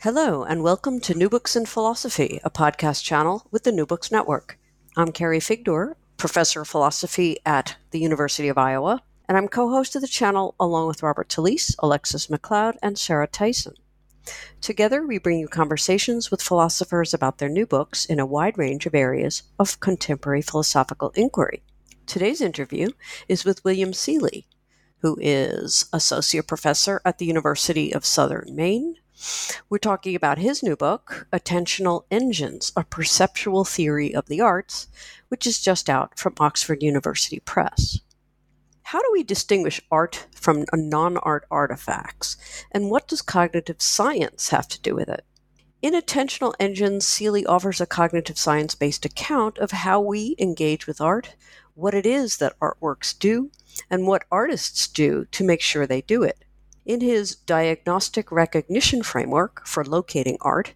Hello, and welcome to New Books in Philosophy, a podcast channel with the New Books Network. I'm Carrie Figdor, professor of philosophy at the University of Iowa, and I'm co host of the channel along with Robert Talisse, Alexis McLeod, and Sarah Tyson. Together, we bring you conversations with philosophers about their new books in a wide range of areas of contemporary philosophical inquiry. Today's interview is with William Seeley, who is associate professor at the University of Southern Maine we're talking about his new book, Attentional Engines A Perceptual Theory of the Arts, which is just out from Oxford University Press. How do we distinguish art from non art artifacts, and what does cognitive science have to do with it? In Attentional Engines, Seeley offers a cognitive science based account of how we engage with art, what it is that artworks do, and what artists do to make sure they do it. In his diagnostic recognition framework for locating art,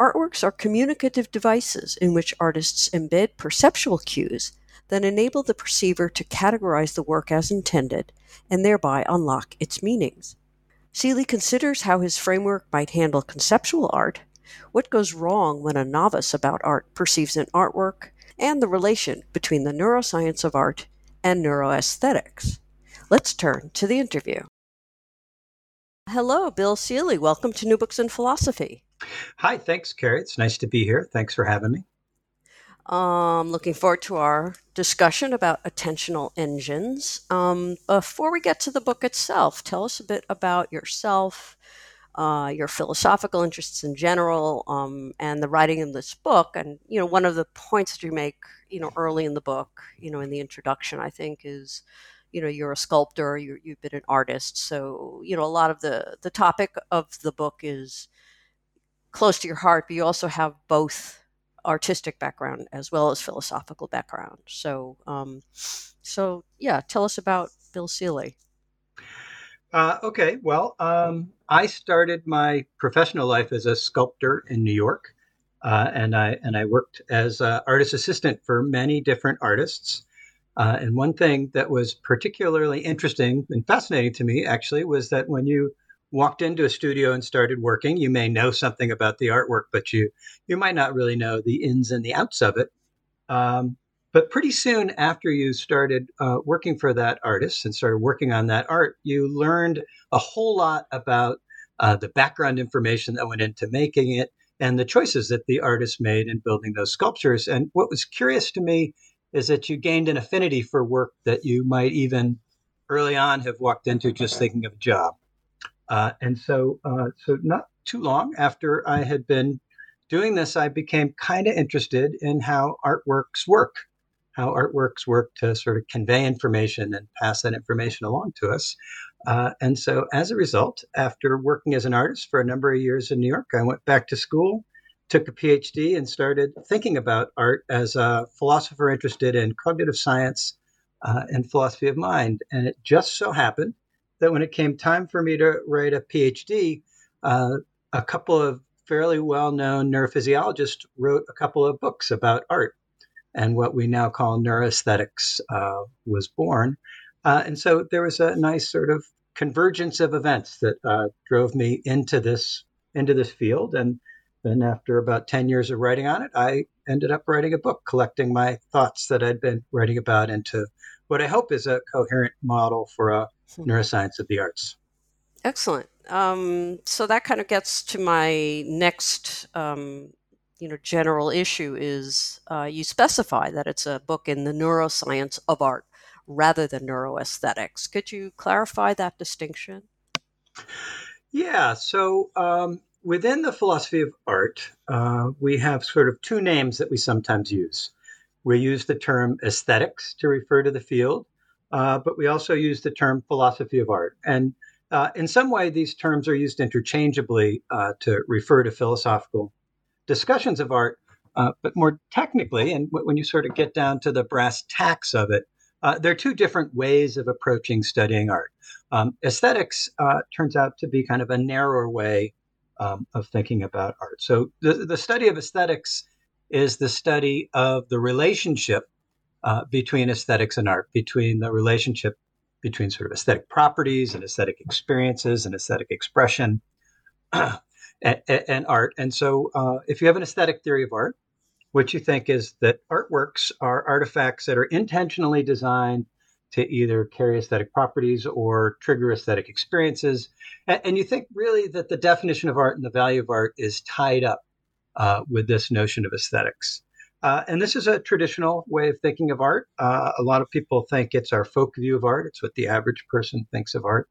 artworks are communicative devices in which artists embed perceptual cues that enable the perceiver to categorize the work as intended and thereby unlock its meanings. Seeley considers how his framework might handle conceptual art, what goes wrong when a novice about art perceives an artwork, and the relation between the neuroscience of art and neuroaesthetics. Let's turn to the interview. Hello, Bill Seeley. Welcome to New Books in Philosophy. Hi, thanks, Carrie. It's nice to be here. Thanks for having me. Um, looking forward to our discussion about attentional engines. Um, before we get to the book itself, tell us a bit about yourself, uh, your philosophical interests in general, um, and the writing of this book. And you know, one of the points that you make, you know, early in the book, you know, in the introduction, I think, is you know you're a sculptor you have been an artist so you know a lot of the the topic of the book is close to your heart but you also have both artistic background as well as philosophical background. So um so yeah tell us about bill seeley. Uh, okay well um, i started my professional life as a sculptor in new york uh, and i and i worked as an artist assistant for many different artists uh, and one thing that was particularly interesting and fascinating to me, actually, was that when you walked into a studio and started working, you may know something about the artwork, but you you might not really know the ins and the outs of it. Um, but pretty soon after you started uh, working for that artist and started working on that art, you learned a whole lot about uh, the background information that went into making it and the choices that the artist made in building those sculptures. And what was curious to me is that you gained an affinity for work that you might even early on have walked into just thinking of a job. Uh, and so, uh, so not too long after I had been doing this, I became kind of interested in how artworks work, how artworks work to sort of convey information and pass that information along to us. Uh, and so, as a result, after working as an artist for a number of years in New York, I went back to school took a PhD and started thinking about art as a philosopher interested in cognitive science uh, and philosophy of mind. And it just so happened that when it came time for me to write a PhD, uh, a couple of fairly well known neurophysiologists wrote a couple of books about art. And what we now call neuroaesthetics uh, was born. Uh, and so there was a nice sort of convergence of events that uh, drove me into this into this field. And and after about 10 years of writing on it, I ended up writing a book collecting my thoughts that I'd been writing about into what I hope is a coherent model for a hmm. neuroscience of the arts. Excellent. Um, so that kind of gets to my next, um, you know, general issue is uh, you specify that it's a book in the neuroscience of art rather than neuroaesthetics. Could you clarify that distinction? Yeah. So um, within the philosophy of art, uh, we have sort of two names that we sometimes use. We use the term aesthetics to refer to the field, uh, but we also use the term philosophy of art. And uh, in some way, these terms are used interchangeably uh, to refer to philosophical discussions of art. Uh, but more technically, and when you sort of get down to the brass tacks of it, uh, there are two different ways of approaching studying art. Um, aesthetics turns out to be kind of a narrower way um, of thinking about art. So the, the study of aesthetics is the study of the relationship uh, between aesthetics and art, between the relationship between sort of aesthetic properties and aesthetic experiences and aesthetic expression and, and, art. And so, uh, if you have an aesthetic theory of art, what you think is that artworks are artifacts that are intentionally designed to either carry aesthetic properties or trigger aesthetic experiences. And, and, you think really that the definition of art and the value of art is tied up uh, with this notion of aesthetics. Uh, and this is a traditional way of thinking of art. Uh, a lot of people think it's our folk view of art, it's what the average person thinks of art.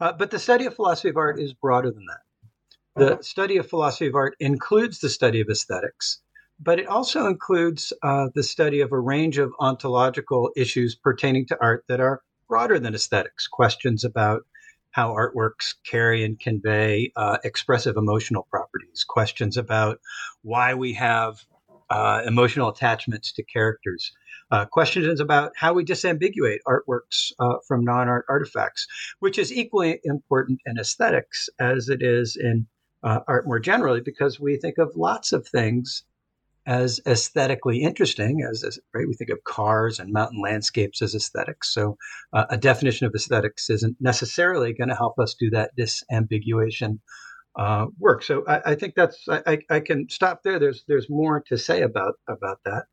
Uh, but the study of philosophy of art is broader than that. The uh-huh. study of philosophy of art includes the study of aesthetics, but it also includes uh, the study of a range of ontological issues pertaining to art that are broader than aesthetics. Questions about how artworks carry and convey uh, expressive emotional properties, questions about why we have uh, emotional attachments to characters. Uh, questions about how we disambiguate artworks uh, from non art artifacts, which is equally important in aesthetics as it is in uh, art more generally, because we think of lots of things as aesthetically interesting, as, as right, we think of cars and mountain landscapes as aesthetics. So, uh, a definition of aesthetics isn't necessarily going to help us do that disambiguation uh, work. So I, I, think that's I, I, can stop there. There's there's more to say about about that.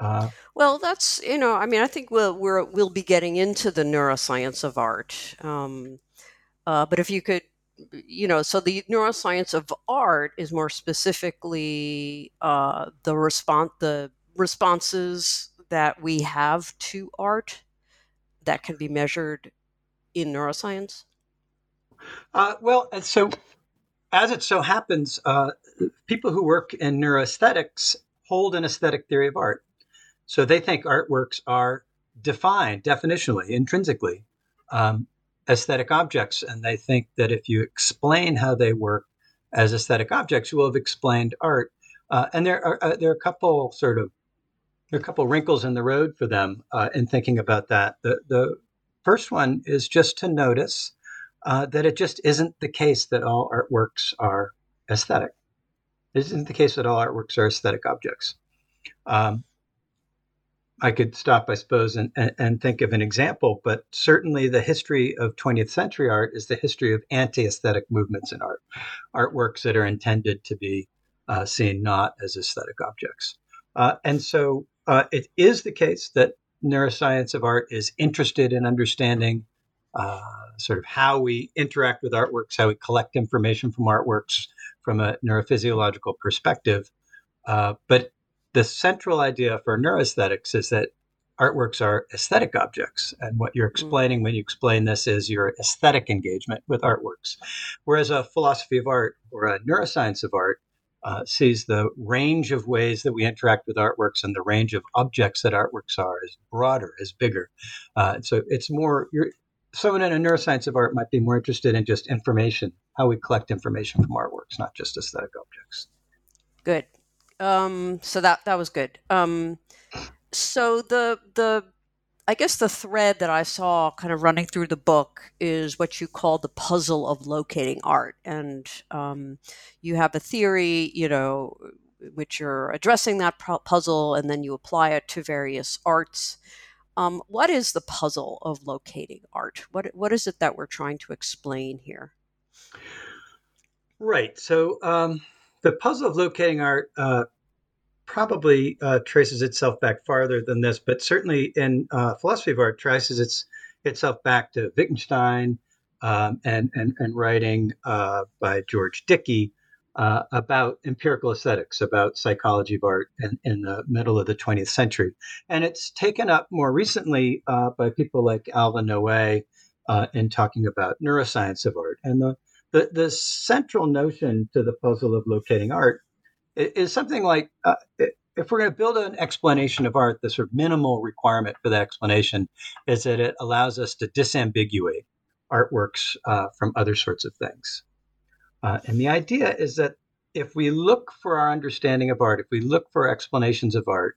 Uh, well, that's you know I mean I think we'll we're, we'll be getting into the neuroscience of art. Um, uh, but if you could, you know, so the neuroscience of art is more specifically uh, the response the responses that we have to art that can be measured in neuroscience. Uh, well, so as it so happens, uh, people who work in neuroaesthetics hold an aesthetic theory of art. So they think artworks are defined definitionally, intrinsically, um, aesthetic objects. And they think that if you explain how they work as aesthetic objects, you will have explained art. Uh, and there are uh, there are a couple sort of there are a couple wrinkles in the road for them uh, in thinking about that. The the first one is just to notice uh, that it just isn't the case that all artworks are aesthetic. It isn't the case that all artworks are aesthetic objects. Um, I could stop, I suppose, and, and, and, think of an example, but certainly the history of 20th century art is the history of anti aesthetic movements in art, artworks that are intended to be uh, seen not as aesthetic objects. Uh, and so uh, it is the case that neuroscience of art is interested in understanding uh, sort of how we interact with artworks, how we collect information from artworks from a neurophysiological perspective. Uh, but the central idea for neuroaesthetics is that artworks are aesthetic objects. And what you're mm. explaining when you explain this is your aesthetic engagement with artworks. Whereas a philosophy of art or a neuroscience of art uh, sees the range of ways that we interact with artworks and the range of objects that artworks are is broader, is bigger. Uh, so it's more, you're, someone in a neuroscience of art might be more interested in just information, how we collect information from artworks, not just aesthetic objects. Good. Um, so that that was good. Um, so the the I guess the thread that I saw kind of running through the book is what you call the puzzle of locating art, and um, you have a theory, you know, which you're addressing that puzzle, and then you apply it to various arts. Um, what is the puzzle of locating art? What what is it that we're trying to explain here? Right. So um, the puzzle of locating art uh, probably uh, traces itself back farther than this, but certainly in uh, philosophy of art traces its, itself back to Wittgenstein um, and, and and writing uh, by George Dickie uh, about empirical aesthetics, about psychology of art in, in, the middle of the 20th century. And it's taken up more recently uh, by people like Alvin uh, in talking about neuroscience of art. And the, the, the, central notion to the puzzle of locating art is something like uh, if we're going to build an explanation of art, the sort of minimal requirement for that explanation is that it allows us to disambiguate artworks uh, from other sorts of things. Uh, and the idea is that if we look for our understanding of art, if we look for explanations of art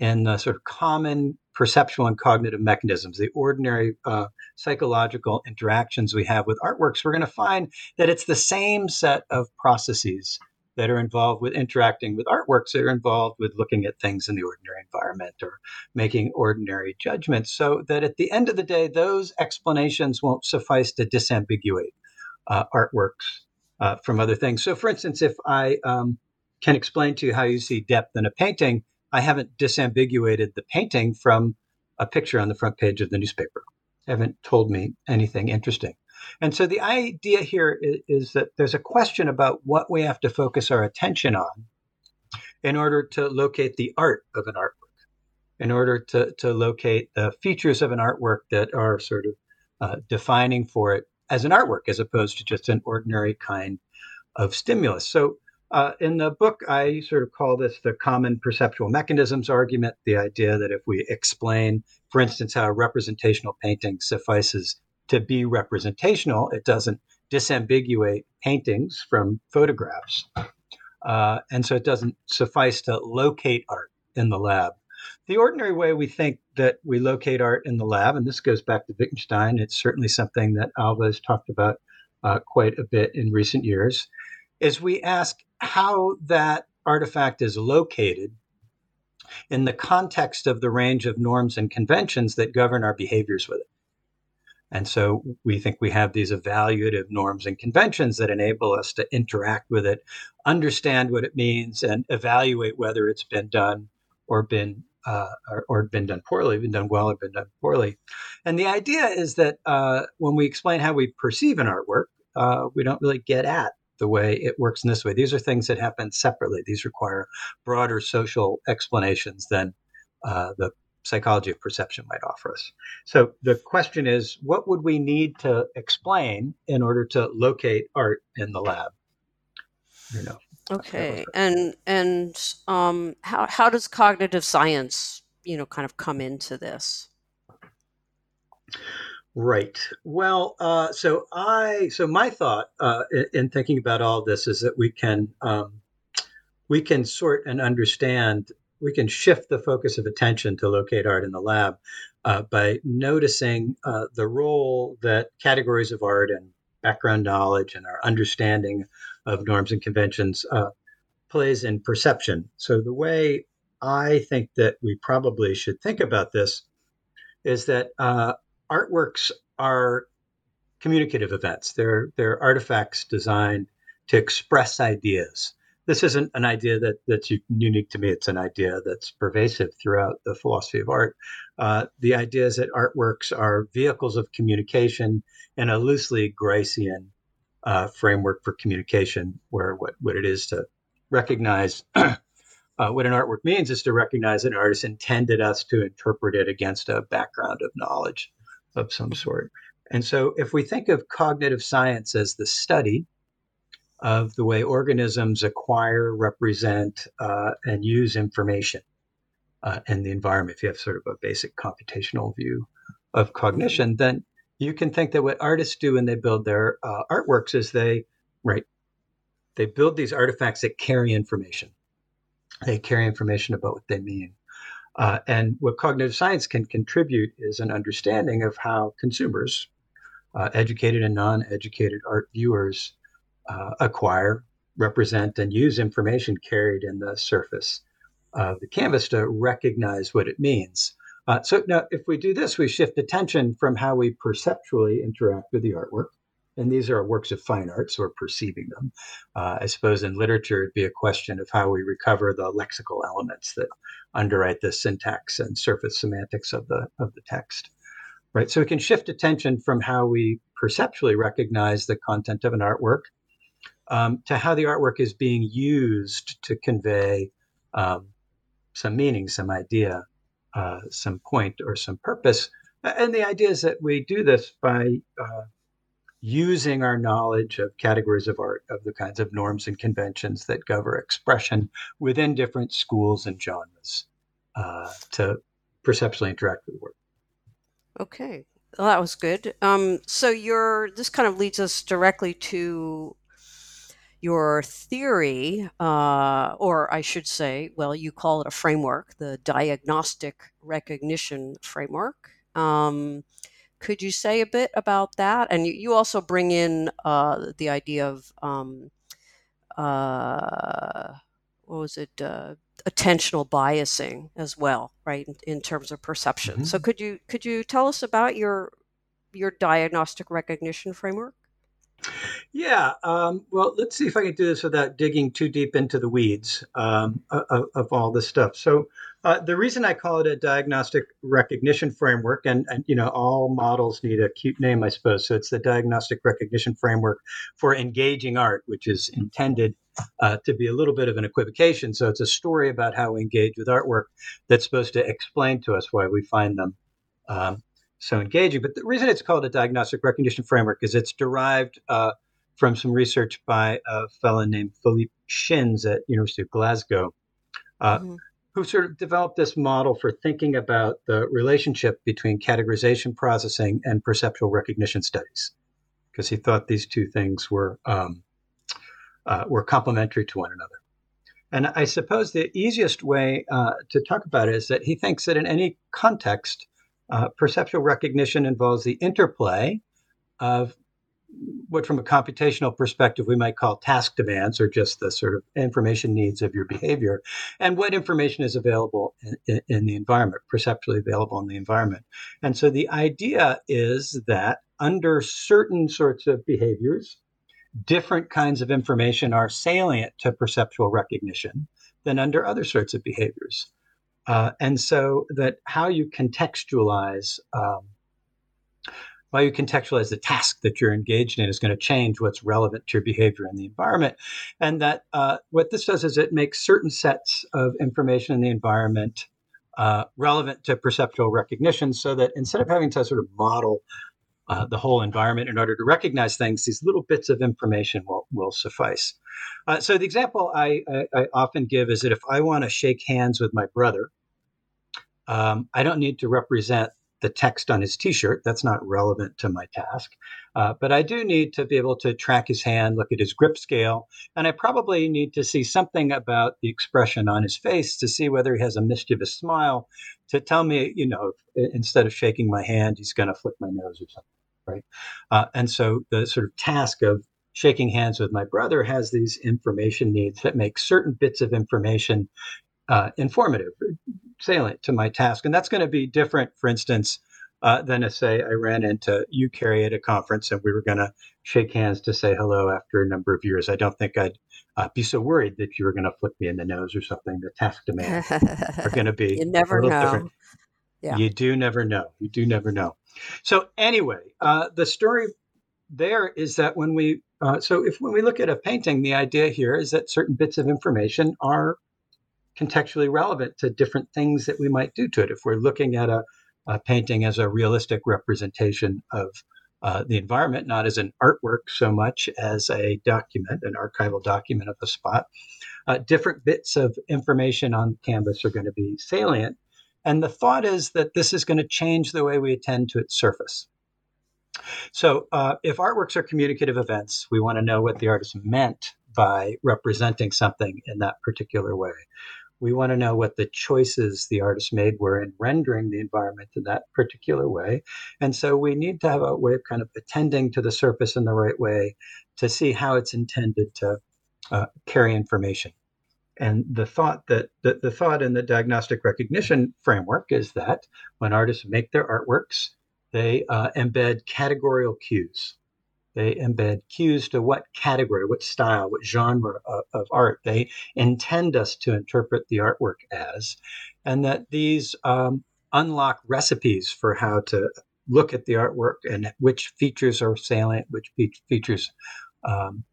in the sort of common perceptual and cognitive mechanisms, the ordinary uh, psychological interactions we have with artworks, we're going to find that it's the same set of processes that are involved with interacting with artworks that are involved with looking at things in the ordinary environment or making ordinary judgments. So that at the end of the day, those explanations won't suffice to disambiguate uh, artworks uh, from other things. So, for instance, if I um, can explain to you how you see depth in a painting, I haven't disambiguated the painting from a picture on the front page of the newspaper. Haven't told me anything interesting. And so the idea here is, is, that there's a question about what we have to focus our attention on in order to locate the art of an artwork, in order to, to locate the features of an artwork that are sort of uh, defining for it as an artwork, as opposed to just an ordinary kind of stimulus. So uh, in the book, I sort of call this the common perceptual mechanisms argument the idea that if we explain, for instance, how a representational painting suffices to be representational, it doesn't disambiguate paintings from photographs. Uh, and so it doesn't suffice to locate art in the lab. The ordinary way we think that we locate art in the lab, and this goes back to Wittgenstein, it's certainly something that Alva has talked about uh, quite a bit in recent years, is we ask how that artifact is located in the context of the range of norms and conventions that govern our behaviors with it. And so we think we have these evaluative norms and conventions that enable us to interact with it, understand what it means, and evaluate whether it's been done or been uh, or, or, been done poorly, been done well, or been done poorly. And the idea is that uh, when we explain how we perceive an artwork, uh, we don't really get at the way it works in this way. These are things that happen separately. These require broader social explanations than uh, the psychology of perception might offer us. So the question is, what would we need to explain in order to locate art in the lab? You know. Okay, and and um, how how does cognitive science, you know, kind of come into this? Right. Well, uh, so I so my thought uh, in, in, thinking about all this is that we can um, we can sort and understand we can shift the focus of attention to locate art in the lab uh, by noticing uh, the role that categories of art and background knowledge and our understanding of norms and conventions uh, plays in perception. So the way I think that we probably should think about this is that uh, artworks are communicative events. They're they're artifacts designed to express ideas. This isn't an idea that that's unique to me. It's an idea that's pervasive throughout the philosophy of art. Uh, the idea is that artworks are vehicles of communication in a loosely Gricean uh, framework for communication, where what, what it is to recognize uh, what an artwork means is to recognize an artist intended us to interpret it against a background of knowledge of some sort. And so, if we think of cognitive science as the study of the way organisms acquire, represent, uh, and use information uh, in the environment, if you have sort of a basic computational view of cognition, then you can think that what artists do when they build their uh, artworks is they, right, they build these artifacts that carry information. They carry information about what they mean. Uh, and what cognitive science can contribute is an understanding of how consumers, uh, educated and non educated art viewers, uh, acquire, represent, and use information carried in the surface of the canvas to recognize what it means. Uh, so now, if we do this, we shift attention from how we perceptually interact with the artwork and these are works of fine art, so we're perceiving them. Uh, I suppose in literature, it'd be a question of how we recover the lexical elements that underwrite the syntax and surface semantics of the of the text. Right. So we can shift attention from how we perceptually recognize the content of an artwork um, to how the artwork is being used to convey um, some meaning, some idea, uh, some point, or some purpose. And the idea is that we do this by uh, using our knowledge of categories of art, of the kinds of norms and conventions that govern expression within different schools and genres uh, to perceptually interact with the work. Okay, Well, that was good. Um, so your this kind of leads us directly to your theory, uh, or I should say, well, you call it a framework, the diagnostic recognition framework. Um, could you say a bit about that? And you, you also bring in uh, the idea of um, uh, what was it? Uh, attentional biasing as well, right? In, in terms of perception. Mm-hmm. So could you could you tell us about your your diagnostic recognition framework? Yeah. Um, well, let's see if I can do this without digging too deep into the weeds um, of, of, all this stuff. So, uh, the reason I call it a diagnostic recognition framework, and, and you know, all models need a cute name, I suppose. So it's the diagnostic recognition framework for engaging art, which is intended uh, to be a little bit of an equivocation. So it's a story about how we engage with artwork that's supposed to explain to us why we find them um, so engaging. But the reason it's called a diagnostic recognition framework is it's derived uh, from some research by a fellow named Philippe Schyns at University of Glasgow. Uh, mm-hmm who sort of developed this model for thinking about the relationship between categorization processing and perceptual recognition studies, because he thought these two things were um, uh, were complementary to one another. And I suppose the easiest way uh, to talk about it is that he thinks that in any context, uh, perceptual recognition involves the interplay of what from a computational perspective we might call task demands or just the sort of information needs of your behavior and what information is available in, in, the environment perceptually available in the environment. And so the idea is that under certain sorts of behaviors different kinds of information are salient to perceptual recognition than under other sorts of behaviors. Uh, and so that how you contextualize um, how you contextualize the task that you're engaged in is going to change what's relevant to your behavior in the environment. And that uh, what this does is it makes certain sets of information in the environment uh, relevant to perceptual recognition so that instead of having to sort of model uh, the whole environment in order to recognize things, these little bits of information will, will suffice. Uh, so the example I, I, I, often give is that if I want to shake hands with my brother, um, I don't need to represent the text on his t-shirt. That's not relevant to my task. Uh, but I do need to be able to track his hand, look at his grip scale, and I probably need to see something about the expression on his face to see whether he has a mischievous smile to tell me, you know, instead of shaking my hand, he's going to flick my nose or something, right? Uh, and so the sort of task of shaking hands with my brother has these information needs that make certain bits of information uh, informative, salient to my task. And that's going to be different, for instance, uh, than to say I ran into you, Carrie, at a conference and we were going to shake hands to say hello after a number of years. I don't think I'd uh, be so worried that you were going to flick me in the nose or something. The task demands are going to be you never know. Different. Yeah. You do never know. You do never know. So anyway, uh, the story there is that when we uh, so if when we look at a painting, the idea here is that certain bits of information are contextually relevant to different things that we might do to it. If we're looking at a, a painting as a realistic representation of uh, the environment, not as an artwork so much as a document, an archival document of a spot, uh, different bits of information on canvas are going to be salient. And the thought is that this is going to change the way we attend to its surface. So, uh, if artworks are communicative events, we want to know what the artist meant by representing something in that particular way. We want to know what the choices the artist made were in rendering the environment in that particular way. And so we need to have a way of kind of attending to the surface in the right way to see how it's intended to uh, carry information. And the thought that the, the thought in the diagnostic recognition framework is that when artists make their artworks, they uh, embed categorical cues. They embed cues to what category, what style, what genre of, of, art they intend us to interpret the artwork as, and that these um, unlock recipes for how to look at the artwork and which features are salient, which features um,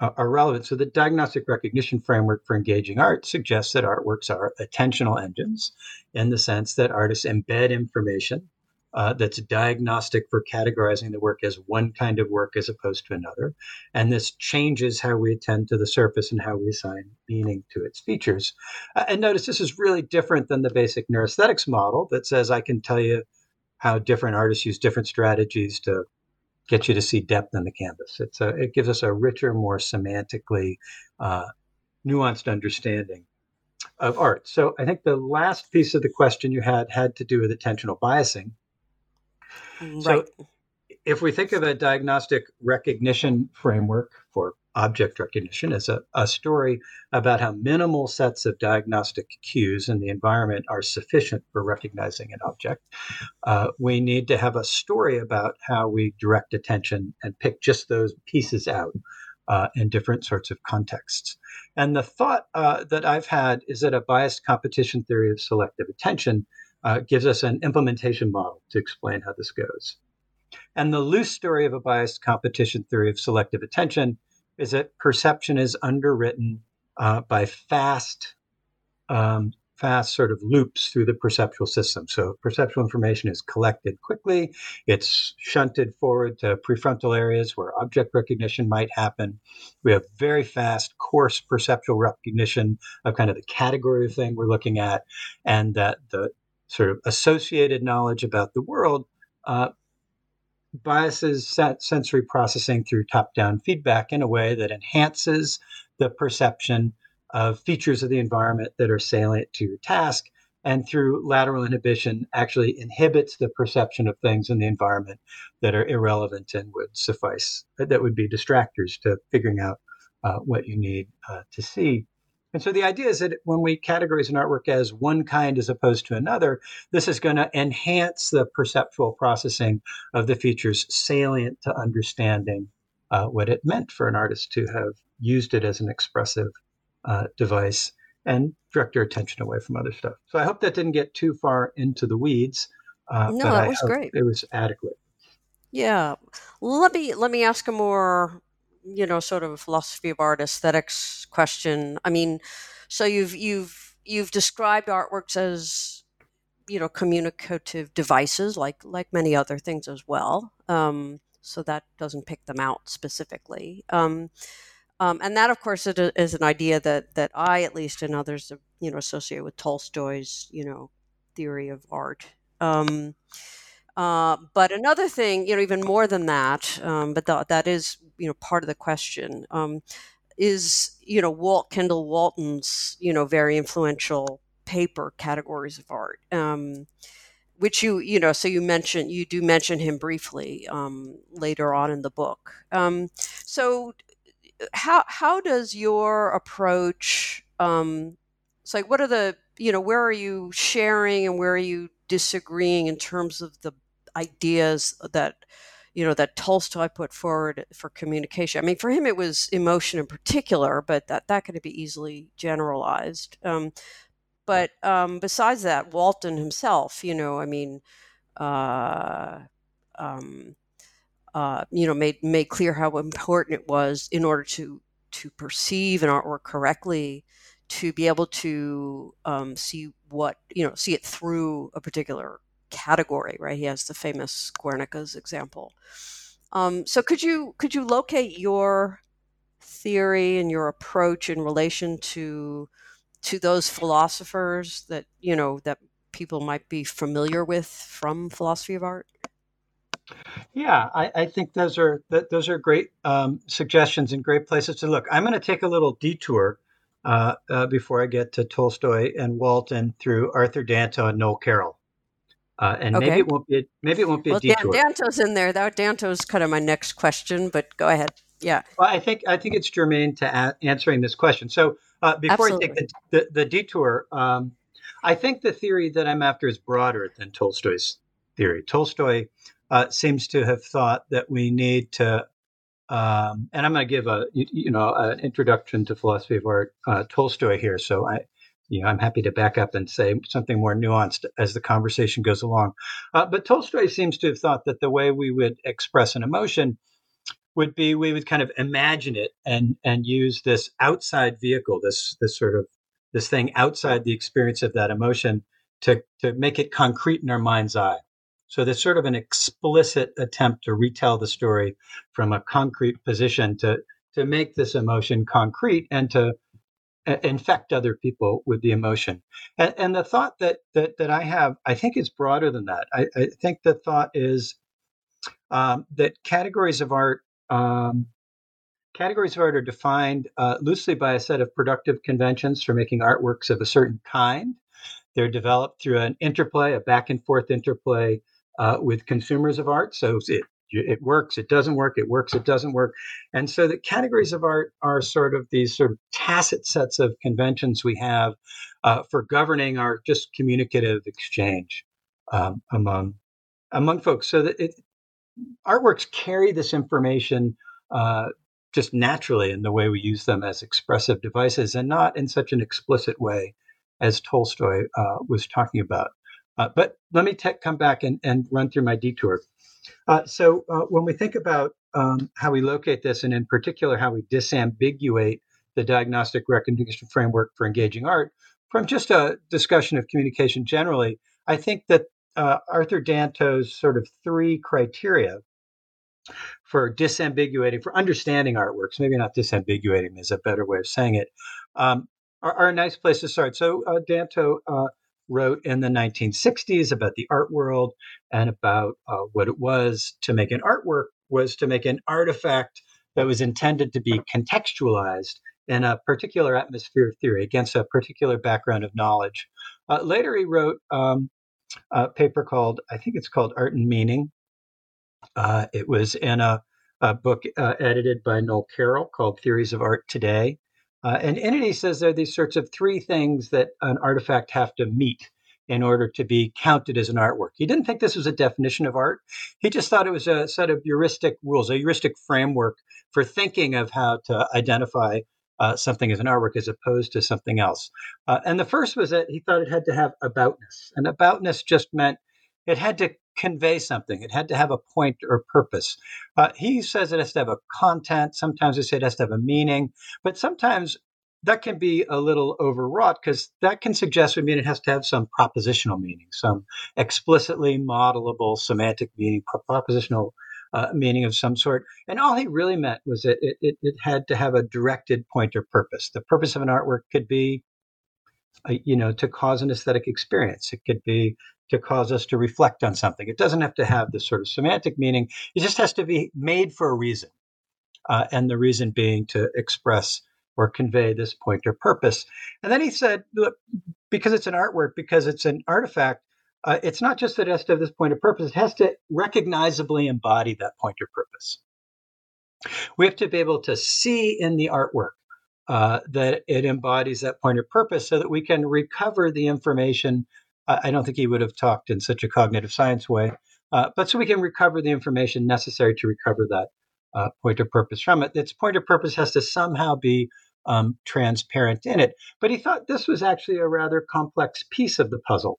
are relevant. So, the diagnostic recognition framework for engaging art suggests that artworks are attentional engines in the sense that artists embed information uh, that's diagnostic for categorizing the work as one kind of work as opposed to another. And this changes how we attend to the surface and how we assign meaning to its features. Uh, and notice this is really different than the basic neuroaesthetics model that says I can tell you how different artists use different strategies to get you to see depth in the canvas. It's a, it gives us a richer, more semantically uh, nuanced understanding of art. So I think the last piece of the question you had had to do with attentional biasing. Right. So if we think of a diagnostic recognition framework for object recognition as a, a story about how minimal sets of diagnostic cues in the environment are sufficient for recognizing an object, uh, we need to have a story about how we direct attention and pick just those pieces out uh, in different sorts of contexts. And the thought uh, that I've had is that a biased competition theory of selective attention uh, gives us an implementation model to explain how this goes. And the loose story of a biased competition theory of selective attention is that perception is underwritten uh, by fast, um, fast sort of loops through the perceptual system. So perceptual information is collected quickly. It's shunted forward to prefrontal areas where object recognition might happen. We have very fast, coarse perceptual recognition of kind of the category of thing we're looking at, and that the sort of associated knowledge about the world uh, biases sensory processing through top down feedback in a way that enhances the perception of features of the environment that are salient to your task. And through lateral inhibition, actually inhibits the perception of things in the environment that are irrelevant and would suffice, that would be distractors to figuring out uh, what you need uh, to see. And so the idea is that when we categorize an artwork as one kind as opposed to another, this is going to enhance the perceptual processing of the features salient to understanding uh, what it meant for an artist to have used it as an expressive uh, device and direct your attention away from other stuff. So I hope that didn't get too far into the weeds. Uh, no, that was great. It was adequate. Yeah, let me let me ask a more you know sort of a philosophy of art aesthetics question. I mean so you've you've you've described artworks as you know communicative devices like like many other things as well. Um, so that doesn't pick them out specifically. Um, um, and that of course is an idea that that i at least and others you know associate with tolstoy's you know theory of art. Um, uh, but another thing, you know, even more than that, um, but th- that is, you know, part of the question um, is, you know, Walt Kendall Walton's, you know, very influential paper categories of art, um, which you, you know, so you mentioned, you do mention him briefly um, later on in the book. Um, so, how how does your approach? Um, it's like, what are the, you know, where are you sharing and where are you disagreeing in terms of the ideas that you know that Tolstoy put forward for communication. I mean, for him it was emotion in particular, but that that could be easily generalized. Um, but um, besides that, Walton himself, you know, I mean, uh, um, uh, you know, made made clear how important it was in order to to perceive an artwork correctly, to be able to um, see what you know, see it through a particular category, right? He has the famous Guernica's example. Um, so could you could you locate your theory and your approach in relation to to those philosophers that you know that people might be familiar with from philosophy of art? Yeah, I, I think those are those are great um, suggestions and great places to look. I'm going to take a little detour uh, uh, before I get to Tolstoy and Walton through Arthur Danto and Noel Carroll. Uh, and okay. maybe it won't be a, maybe it won't be well, a detour. Dan- Danto's in there. That Danto's kind of my next question, but go ahead. Yeah. Well, I think I think it's germane to a- answering this question. So uh, before Absolutely. I take the, the, the detour, um, I think the theory that I'm after is broader than Tolstoy's theory. Tolstoy uh, seems to have thought that we need to, um, and I'm going to give a you, you, know an introduction to philosophy of art uh, Tolstoy here. So I you know, I'm happy to back up and say something more nuanced as the conversation goes along. Uh, but Tolstoy seems to have thought that the way we would express an emotion would be we would kind of imagine it and and use this outside vehicle, this this sort of this thing outside the experience of that emotion to to make it concrete in our mind's eye. So there's sort of an explicit attempt to retell the story from a concrete position to to make this emotion concrete and to infect other people with the emotion. And, and, the thought that, that that I have, I think, is broader than that. I, I think the thought is um, that categories of art um, categories of art are defined uh, loosely by a set of productive conventions for making artworks of a certain kind. They're developed through an interplay, a back and forth interplay uh, with consumers of art. So it it works, it doesn't work, it works, it doesn't work. And so the categories of art are sort of these sort of tacit sets of conventions we have uh, for governing our just communicative exchange um, among among folks. So that it, artworks carry this information uh, just naturally in the way we use them as expressive devices and not in such an explicit way as Tolstoy uh, was talking about. Uh, but let me te- come back and, and run through my detour. Uh, so uh, when we think about um, how we locate this, and in particular how we disambiguate the diagnostic recognition framework for engaging art, from just a discussion of communication generally, I think that uh, Arthur Danto's sort of three criteria for disambiguating, for understanding artworks, maybe not disambiguating is a better way of saying it, um, are, are, a nice place to start. So uh, Danto uh, wrote in the 1960s about the art world and about uh, what it was to make an artwork was to make an artifact that was intended to be contextualized in a particular atmosphere of theory against a particular background of knowledge. Uh, later, he wrote um, a paper called, I think it's called Art and Meaning. Uh, it was in a, a book uh, edited by Noel Carroll called Theories of Art Today. Uh, and he says there are these sorts of three things that an artifact have to meet in order to be counted as an artwork. He didn't think this was a definition of art. He just thought it was a set of heuristic rules, a heuristic framework for thinking of how to identify uh, something as an artwork as opposed to something else. Uh, and the first was that he thought it had to have aboutness. And aboutness just meant it had to convey something. It had to have a point or purpose. Uh, he says it has to have a content. Sometimes they say it has to have a meaning, but sometimes that can be a little overwrought because that can suggest, I mean, it has to have some propositional meaning, some explicitly modelable semantic meaning, propositional uh, meaning of some sort. And all he really meant was that it, it, it, had to have a directed point or purpose. The purpose of an artwork could be, you know, to cause an aesthetic experience. It could be to cause us to reflect on something. It doesn't have to have this sort of semantic meaning. It just has to be made for a reason. Uh, and the reason being to express or convey this point or purpose. And then he said, look, because it's an artwork, because it's an artifact, uh, it's not just that it has to have this point of purpose, it has to recognizably embody that point or purpose. We have to be able to see in the artwork uh, that it embodies that point of purpose so that we can recover the information I don't think he would have talked in such a cognitive science way. Uh, but so we can recover the information necessary to recover that uh, point of purpose from it. Its point of purpose has to somehow be um, transparent in it. But he thought this was actually a rather complex piece of the puzzle.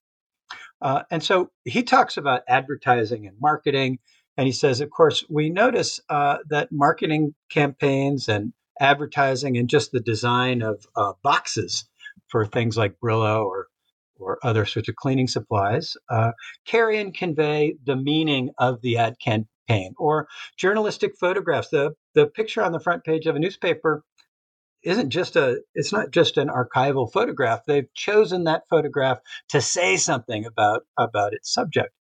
Uh, and so he talks about advertising and marketing. And he says, of course, we notice uh, that marketing campaigns and advertising and just the design of uh, boxes for things like Brillo or or other sorts of cleaning supplies uh, carry and convey the meaning of the ad campaign or journalistic photographs. The, the picture on the front page of a newspaper isn't just a it's not just an archival photograph they've chosen that photograph to say something about about its subject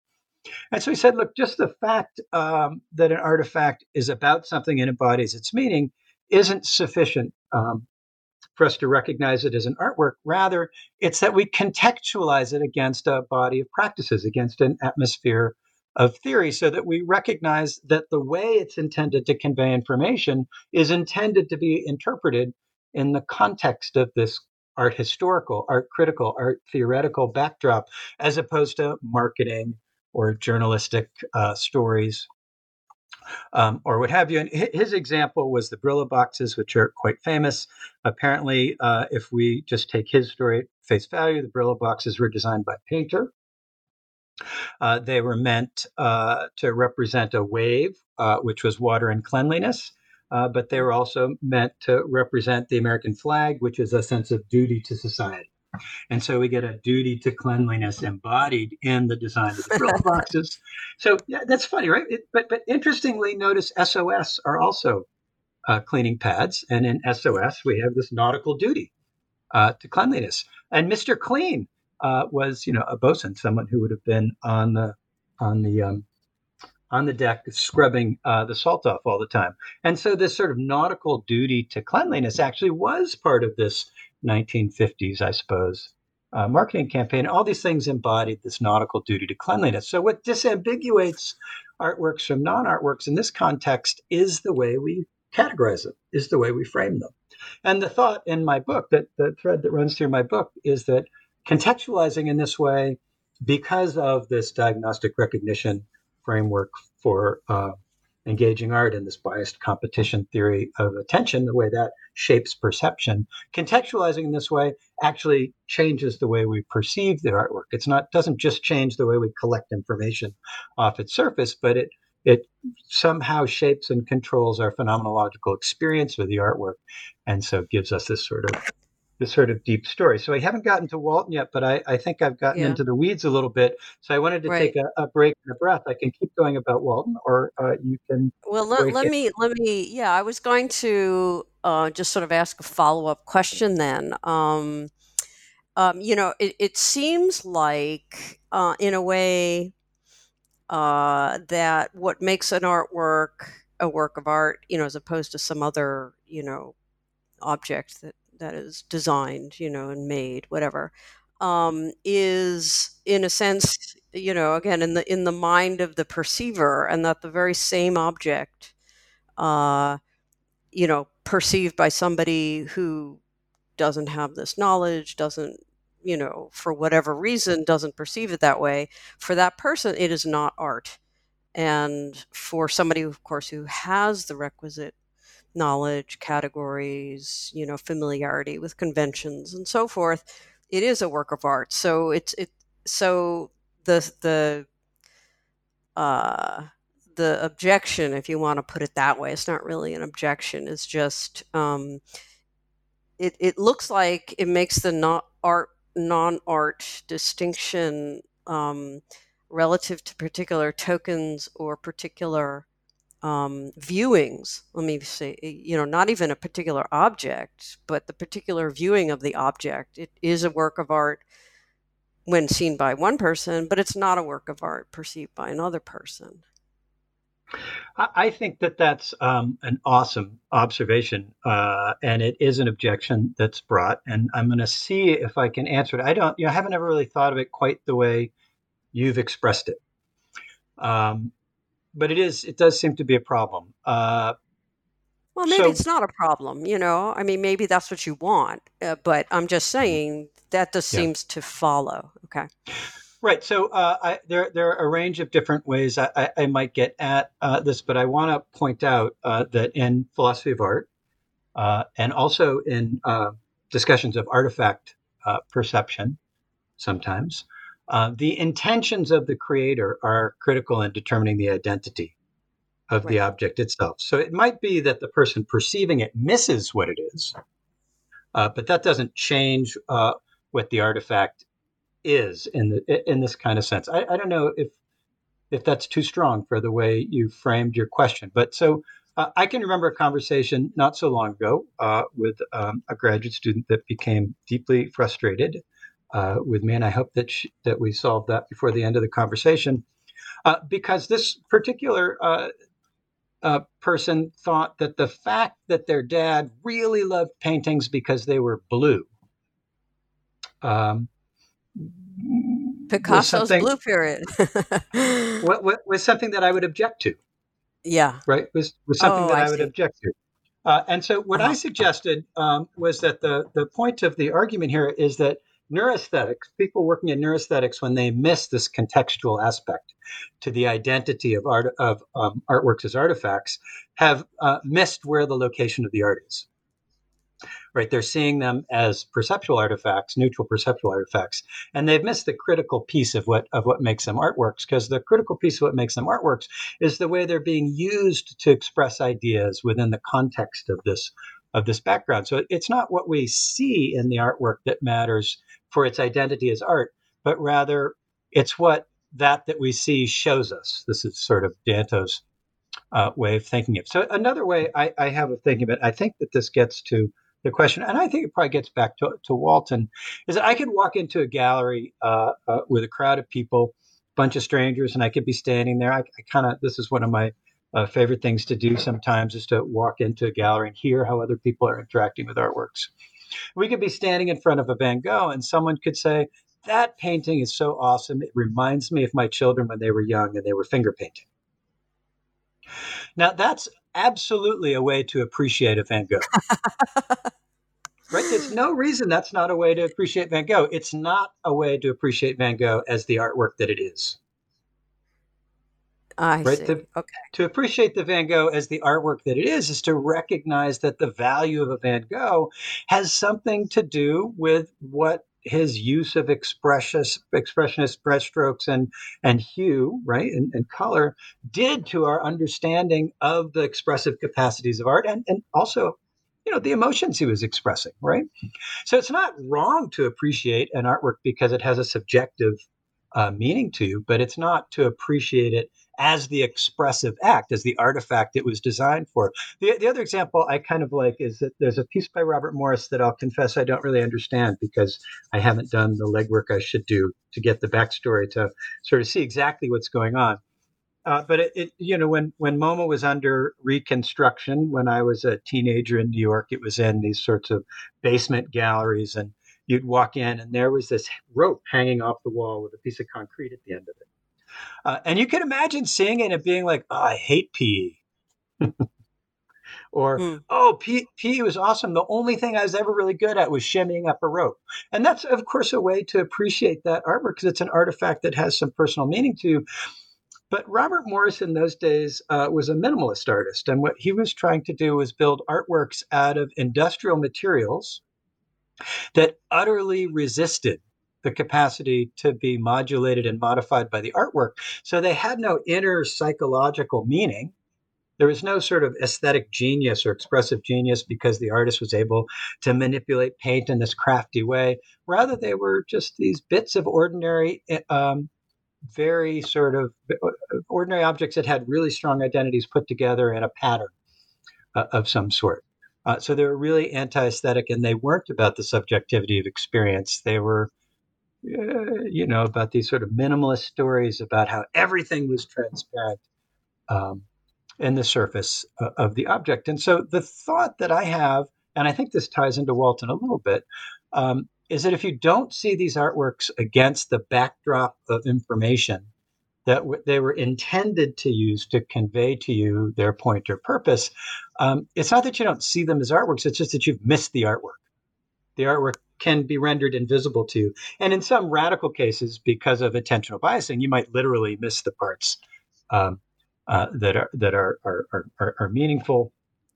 and so he said look just the fact um, that an artifact is about something and embodies its meaning isn't sufficient um, for us to recognize it as an artwork. Rather, it's that we contextualize it against a body of practices, against an atmosphere of theory, so that we recognize that the way it's intended to convey information is intended to be interpreted in the context of this art historical, art critical, art theoretical backdrop, as opposed to marketing or journalistic uh, stories um, or what have you. And his example was the Brillo boxes, which are quite famous. Apparently, uh, if we just take his story at face value, the Brillo boxes were designed by Painter. Uh, they were meant uh, to represent a wave, uh, which was water and cleanliness. Uh, but they were also meant to represent the American flag, which is a sense of duty to society. And so we get a duty to cleanliness embodied in the design of the Brillo boxes. So yeah, that's funny, right? It, but but interestingly, notice SOS are also uh, cleaning pads, and in SOS we have this nautical duty. uh, to cleanliness. And Mr. Clean uh, was, you know, a bosun, someone who would have been on the on the um, on the deck scrubbing uh, the salt off all the time. And so this sort of nautical duty to cleanliness actually was part of this 1950s, I suppose, uh, marketing campaign. All these things embodied this nautical duty to cleanliness. So what disambiguates artworks from non-artworks in this context is the way we categorize them, is the way we frame them. And the thought in my book, that the thread that runs through my book, is that contextualizing in this way, because of this diagnostic recognition framework for uh, engaging art and this biased competition theory of attention, the way that shapes perception, contextualizing in this way actually changes the way we perceive the artwork. It's not doesn't just change the way we collect information off its surface, but it it somehow shapes and controls our phenomenological experience with the artwork, and so gives us this sort of this sort of deep story. So I haven't gotten to Walton yet, but I, I think I've gotten yeah. into the weeds a little bit. So I wanted to right. take a, a, break and a breath. I can keep going about Walton, or uh, you can. Well, let, let me let me. Yeah, I was going to uh, just sort of ask a follow up question then. Um, um, you know, it, it seems like, uh, in a way, uh, that what makes an artwork a work of art, you know, as opposed to some other, you know, object that that is designed, you know, and made, whatever, um, is in a sense, you know, again in the in the mind of the perceiver, and that the very same object, uh, you know, perceived by somebody who doesn't have this knowledge, doesn't you know, for whatever reason, doesn't perceive it that way, for that person, it is not art. And for somebody, of course, who has the requisite knowledge, categories, you know, familiarity with conventions and so forth, it is a work of art. So it's it so the the uh the objection, if you want to put it that way, it's not really an objection. It's just um, it it looks like it makes the not art non art distinction um, relative to particular tokens or particular um, viewings, let me say, you know, not even a particular object, but the particular viewing of the object. It is a work of art when seen by one person, but it's not a work of art perceived by another person. I think that that's um, an awesome observation, uh, and it is an objection that's brought. And I'm going to see if I can answer it. I don't, you know, I haven't ever really thought of it quite the way you've expressed it. Um, but it is it does seem to be a problem. Uh, well, maybe so, it's not a problem. You know, I mean, maybe that's what you want, uh, but I'm just mm-hmm. saying that just yeah. seems to follow. Okay. Right. So uh, I, there, there are a range of different ways I, I, I might get at uh, this, but I want to point out uh, that in philosophy of art uh, and also in uh, discussions of artifact uh, perception, sometimes uh, the intentions of the creator are critical in determining the identity of right. the object itself. So it might be that the person perceiving it misses what it is, uh, but that doesn't change uh, what the artifact is in the in this kind of sense. I, I, don't know if if that's too strong for the way you framed your question, but so. Uh, I can remember a conversation not so long ago uh, with um, a graduate student that became deeply frustrated uh, with me, and I hope that she, that we solve that before the end of the conversation, uh, because this particular uh, uh, person thought that the fact that their dad really loved paintings because they were blue. Um, Picasso's blue period. what, what, was something that I would object to. Yeah. Right. Was was something oh, that I, I would object to. Uh, and so what uh-huh. I suggested um, was that the the point of the argument here is that neuroaesthetics, people working in neuroaesthetics, when they miss this contextual aspect to the identity of art of um, artworks as artifacts, have uh, missed where the location of the art is. Right, they're seeing them as perceptual artifacts, neutral perceptual artifacts, and they've missed the critical piece of what of what makes them artworks. Because the critical piece of what makes them artworks is the way they're being used to express ideas within the context of this of this background. So it's not what we see in the artwork that matters for its identity as art, but rather it's what that that we see shows us. This is sort of Danto's uh, way of thinking of it. So another way I, I, have of thinking of it, I think that this gets to the question, and I think it probably gets back to, to Walton, is that I could walk into a gallery uh, uh, with a crowd of people, bunch of strangers, and I could be standing there. I, I kind of, this is one of my uh, favorite things to do sometimes is to walk into a gallery and hear how other people are interacting with artworks. We could be standing in front of a Van Gogh, and someone could say, That painting is so awesome. It reminds me of my children when they were young and they were finger painting. Now, that's absolutely a way to appreciate a Van Gogh. right? There's no reason that's not a way to appreciate Van Gogh. It's not a way to appreciate Van Gogh as the artwork that it is. I right? see. To, okay. to appreciate the Van Gogh as the artwork that it is, is to recognize that the value of a Van Gogh has something to do with what his use of expressionist, expressionist brushstrokes and and hue, right, and, and, color did to our understanding of the expressive capacities of art, and and also, you know, the emotions he was expressing, right. So it's not wrong to appreciate an artwork because it has a subjective uh, meaning to but it's not to appreciate it as the expressive act, as the artifact it was designed for. The, the other example I kind of like is that there's a piece by Robert Morris that I'll confess I don't really understand because I haven't done the legwork I should do to get the backstory to sort of see exactly what's going on. Uh, but it, it, you know, when when MoMA was under reconstruction, when I was a teenager in New York, it was in these sorts of basement galleries, and you'd walk in, and there was this rope hanging off the wall with a piece of concrete at the end of it. Uh, and you can imagine seeing it and being like, oh, I hate PE. or, mm. oh, P- PE was awesome. The only thing I was ever really good at was shimmying up a rope. And that's, of course, a way to appreciate that artwork because it's an artifact that has some personal meaning to you. But Robert Morris in those days uh, was a minimalist artist. And what he was trying to do was build artworks out of industrial materials that utterly resisted the capacity to be modulated and modified by the artwork. So they had no inner psychological meaning. There was no sort of aesthetic genius or expressive genius because the artist was able to manipulate paint in this crafty way. Rather, they were just these bits of ordinary, eh, um, very sort of uh, ordinary objects that had really strong identities put together in a pattern uh, of some sort. Uh, so they were really anti aesthetic and they weren't about the subjectivity of experience. They were uh, you know, about these sort of minimalist stories about how everything was transparent um, in the surface uh, of the object. And so the thought that I have, and I think this ties into Walton a little bit, um, is that if you don't see these artworks against the backdrop of information that w- they were intended to use to convey to you their point or purpose, um, it's not that you don't see them as artworks, it's just that you've missed the artwork. The artwork can be rendered invisible to you. And in some radical cases, because of intentional biasing, you might literally miss the parts um, uh, that are that are are, are, are meaningful.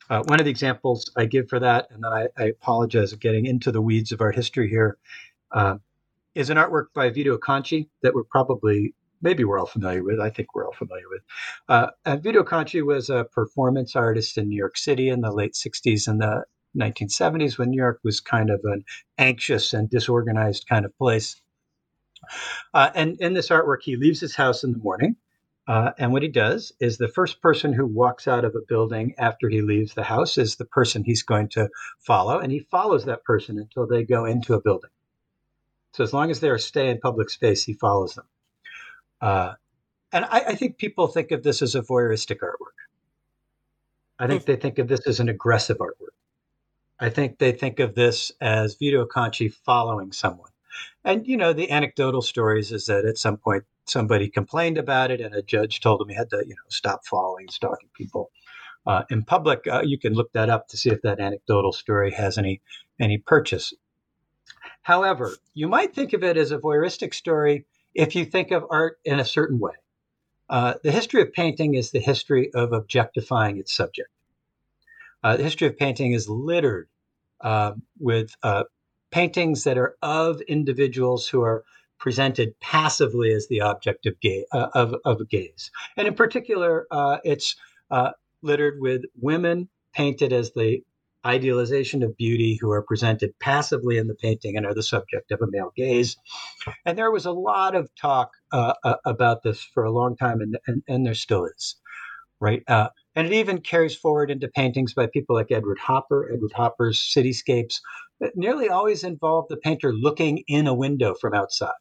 Uh, one of the examples I give for that, and then I, I apologize for getting into the weeds of art history here, uh, is an artwork by Vito Acconci that we're probably maybe we're all familiar with. I think we're all familiar with. Uh, Vito Acconci was a performance artist in New York City in the late 60s and the 1970s when New York was kind of an anxious and disorganized kind of place. Uh, and in this artwork, he leaves his house in the morning. Uh, and what he does is the first person who walks out of a building after he leaves the house is the person he's going to follow. And he follows that person until they go into a building. So as long as they stay in public space, he follows them. Uh, and I, I, think people think of this as a voyeuristic artwork. I think hmm. they think of this as an aggressive artwork. I think they think of this as Vito Acconci following someone. And, you know, the anecdotal stories is that at some point somebody complained about it and a judge told him he had to, you know, stop following, stalking people uh, in public. Uh, you can look that up to see if that anecdotal story has any, any purchase. However, you might think of it as a voyeuristic story if you think of art in a certain way. Uh, the history of painting is the history of objectifying its subject. Uh, the history of painting is littered uh, with uh, paintings that are of individuals who are presented passively as the object of, gaze, uh, of, of gaze. And in particular, uh, it's littered with women painted as the idealization of beauty who are presented passively in the painting and are the subject of a male gaze. And there was a lot of talk uh, uh, about this for a long time, and, and, and there still is, right? Uh, And it even carries forward into paintings by people like Edward Hopper. Edward Hopper's cityscapes that nearly always involve the painter looking in a window from outside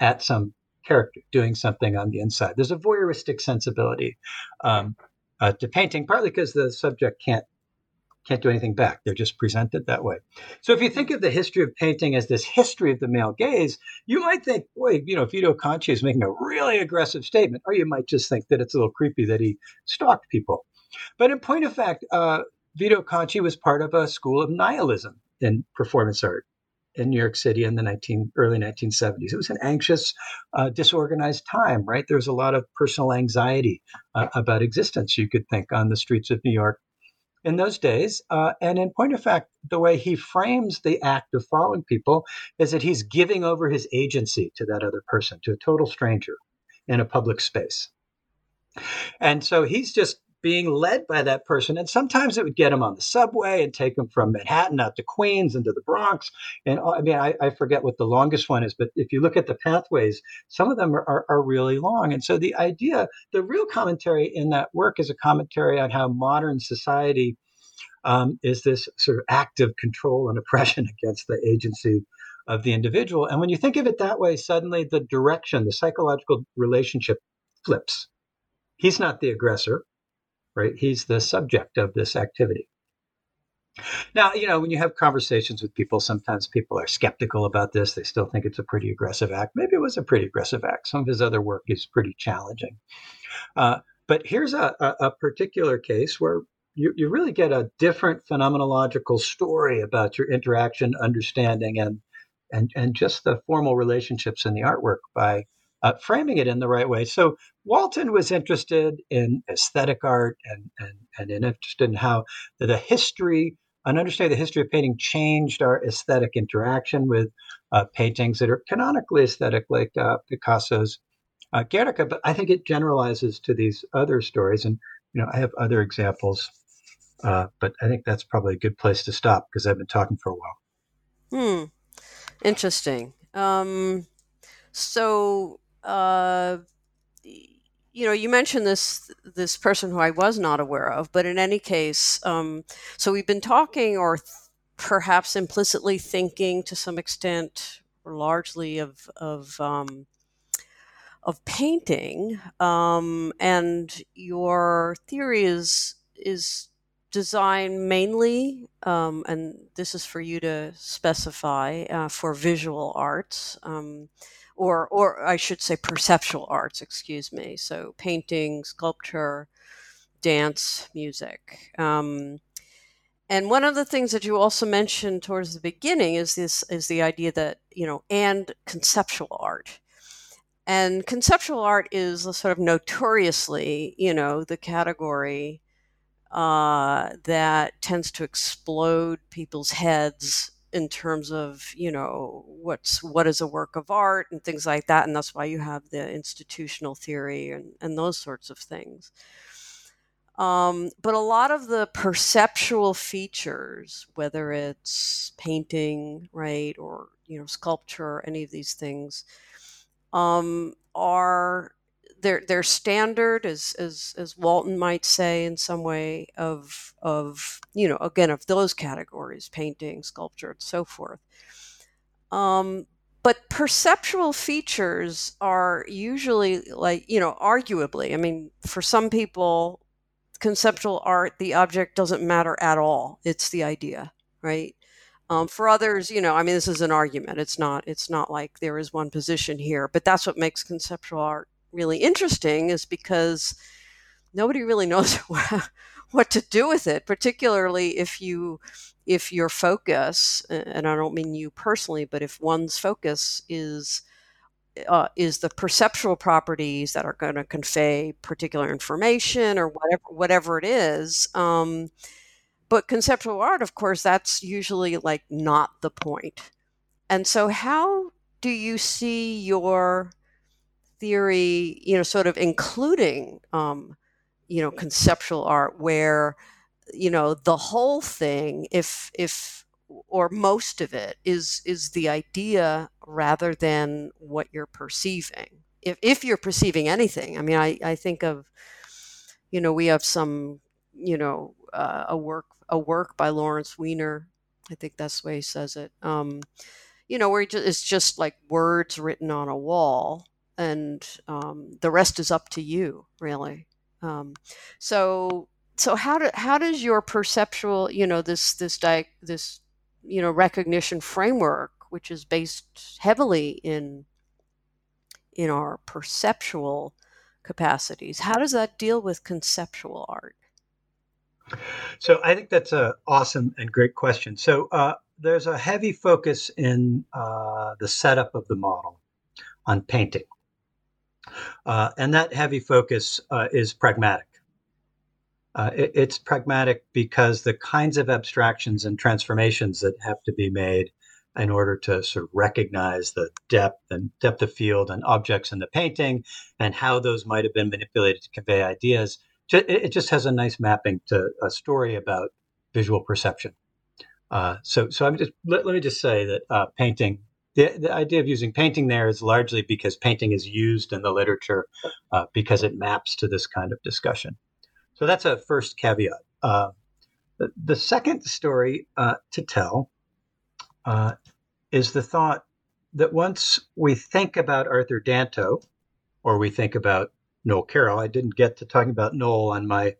at some character doing something on the inside. There's a voyeuristic sensibility um, uh, to painting, partly because the subject can't can't do anything back. They're just presented that way. So if you think of the history of painting as this history of the male gaze, you might think, boy, you know, Vito Acconci is making a really aggressive statement, or you might just think that it's a little creepy that he stalked people. But in point of fact, uh, Vito Acconci was part of a school of nihilism in performance art in New York City in the 19, early 1970s. It was an anxious, uh, disorganized time, right? There was a lot of personal anxiety uh, about existence, you could think, on the streets of New York in those days. Uh, and in point of fact, the way he frames the act of following people is that he's giving over his agency to that other person, to a total stranger in a public space. And so he's just being led by that person. And sometimes it would get him on the subway and take him from Manhattan out to Queens into the Bronx. And uh, I mean, I, I forget what the longest one is, but if you look at the pathways, some of them are, are, are really long. And so the idea, the real commentary in that work is a commentary on how modern society um, is this sort of active control and oppression against the agency of the individual. And when you think of it that way, suddenly the direction, the psychological relationship flips. He's not the aggressor right? He's the subject of this activity. Now, you know, when you have conversations with people, sometimes people are skeptical about this. They still think it's a pretty aggressive act. Maybe it was a pretty aggressive act. Some of his other work is pretty challenging. Uh, but here's a, a, particular case where you, you really get a different phenomenological story about your interaction, understanding, and and and just the formal relationships in the artwork by uh, framing it in the right way. So Walton was interested in aesthetic art and, and, and interested in how the history, and understanding the history of painting changed our aesthetic interaction with uh, paintings that are canonically aesthetic, like uh, Picasso's uh, Guernica. But I think it generalizes to these other stories. And, you know, I have other examples, uh, but I think that's probably a good place to stop because I've been talking for a while. Hmm. Interesting. Um, so uh, you know, you mentioned this this person who I was not aware of, but in any case, um, so we've been talking, or th- perhaps implicitly thinking to some extent, or largely of of um, of painting, um, and your theory is is designed mainly, um, and this is for you to specify uh, for visual arts. Um, or or I should say perceptual arts, excuse me. So painting, sculpture, dance, music. Um, and one of the things that you also mentioned towards the beginning is this is the idea that you know and conceptual art and conceptual art is sort of notoriously you know the category uh, that tends to explode people's heads in terms of you know what's what is a work of art and things like that and that's why you have the institutional theory and, and those sorts of things. Um, but a lot of the perceptual features whether it's painting right or you know sculpture any of these things um, are their their standard as as as Walton might say in some way of of you know again of those categories painting sculpture and so forth. Um, but perceptual features are usually like you know arguably i mean for some people conceptual art the object doesn't matter at all. It's the idea right? Um, for others you know i mean this is an argument. It's not it's not like there is one position here but that's what makes conceptual art really interesting is because nobody really knows what to do with it particularly if you if your focus and i don't mean you personally but if one's focus is uh, is the perceptual properties that are going to convey particular information or whatever whatever it is um, but conceptual art of course that's usually like not the point. And so how do you see your theory, you know, sort of including, um, you know, conceptual art where, you know, the whole thing, if, if, or most of it is, is the idea rather than what you're perceiving. If, if you're perceiving anything, I mean, I, I think of, you know, we have some, you know, uh, a work a work by Lawrence Weiner. I think that's the way he says it. Um, you know, where it's just like words written on a wall, and um, the rest is up to you, really. Um, so, so how do how does your perceptual, you know, this this di- this you know recognition framework, which is based heavily in in our perceptual capacities, how does that deal with conceptual art? So I think that's an awesome and great question. So uh, there's a heavy focus in uh, the setup of the model on painting. Uh, and that heavy focus uh, is pragmatic. Uh, it, it's pragmatic because the kinds of abstractions and transformations that have to be made in order to sort of recognize the depth and depth of field and objects in the painting and how those might have been manipulated to convey ideas. It just has a nice mapping to a story about visual perception. Uh, so, so I'm just let, let me just say that uh, painting. The, the idea of using painting there is largely because painting is used in the literature uh, because it maps to this kind of discussion. So that's a first caveat. Uh, the, the, second story uh, to tell uh, is the thought that once we think about Arthur Danto, or we think about Noel Carroll, I didn't get to talking about Noel on my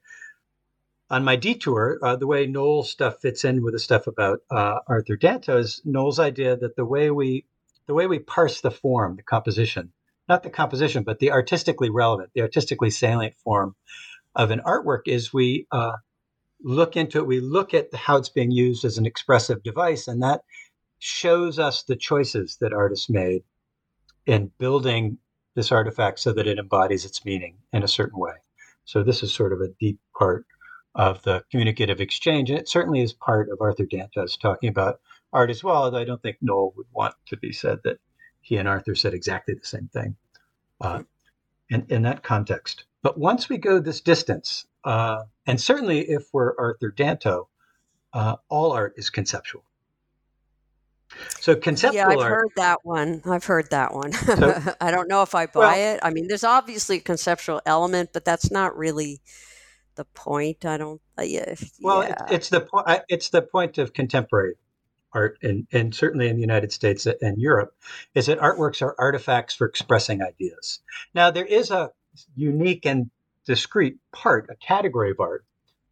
on my detour, uh, the way Noel stuff fits in with the stuff about uh, Arthur Danto is Noel's idea that the way we the way we parse the form, the composition, not the composition, but the artistically relevant, the artistically salient form of an artwork is we uh, look into it. We look at how it's being used as an expressive device, and that shows us the choices that artists made in building this artifact so that it embodies its meaning in a certain way. So this is sort of a deep part of the communicative exchange. And it certainly is part of Arthur Danto's talking about art as well, although I don't think Noel would want to be said that he and Arthur said exactly the same thing uh, in, in that context. But once we go this distance, uh, and certainly if we're Arthur Danto, uh, all art is conceptual. So conceptual yeah, I've art, heard that one. I've heard that one. So, I don't know if I buy well, it. I mean, there's obviously a conceptual element, but that's not really the point. I don't. Uh, yeah. Well, yeah. It's, it's the point. It's the point of contemporary art, and and certainly in the United States and Europe, is that artworks are artifacts for expressing ideas. Now, there is a unique and discrete part, a category of art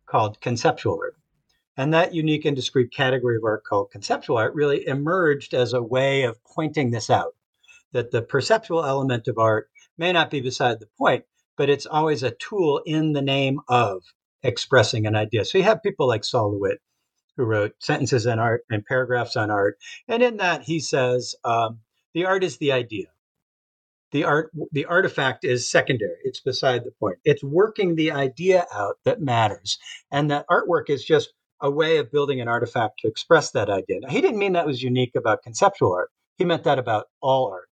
called conceptual art. And that unique and discrete category of art called conceptual art really emerged as a way of pointing this out that the perceptual element of art may not be beside the point, but it's always a tool in the name of expressing an idea. So you have people like Sol LeWitt, who wrote Sentences on Art and Paragraphs on Art. And in that, he says, um, the art is the idea. The art, the artifact is secondary. It's beside the point. It's working the idea out that matters. And that artwork is just a way of building an artifact to express that idea. Now, he didn't mean that was unique about conceptual art. He meant that about all art.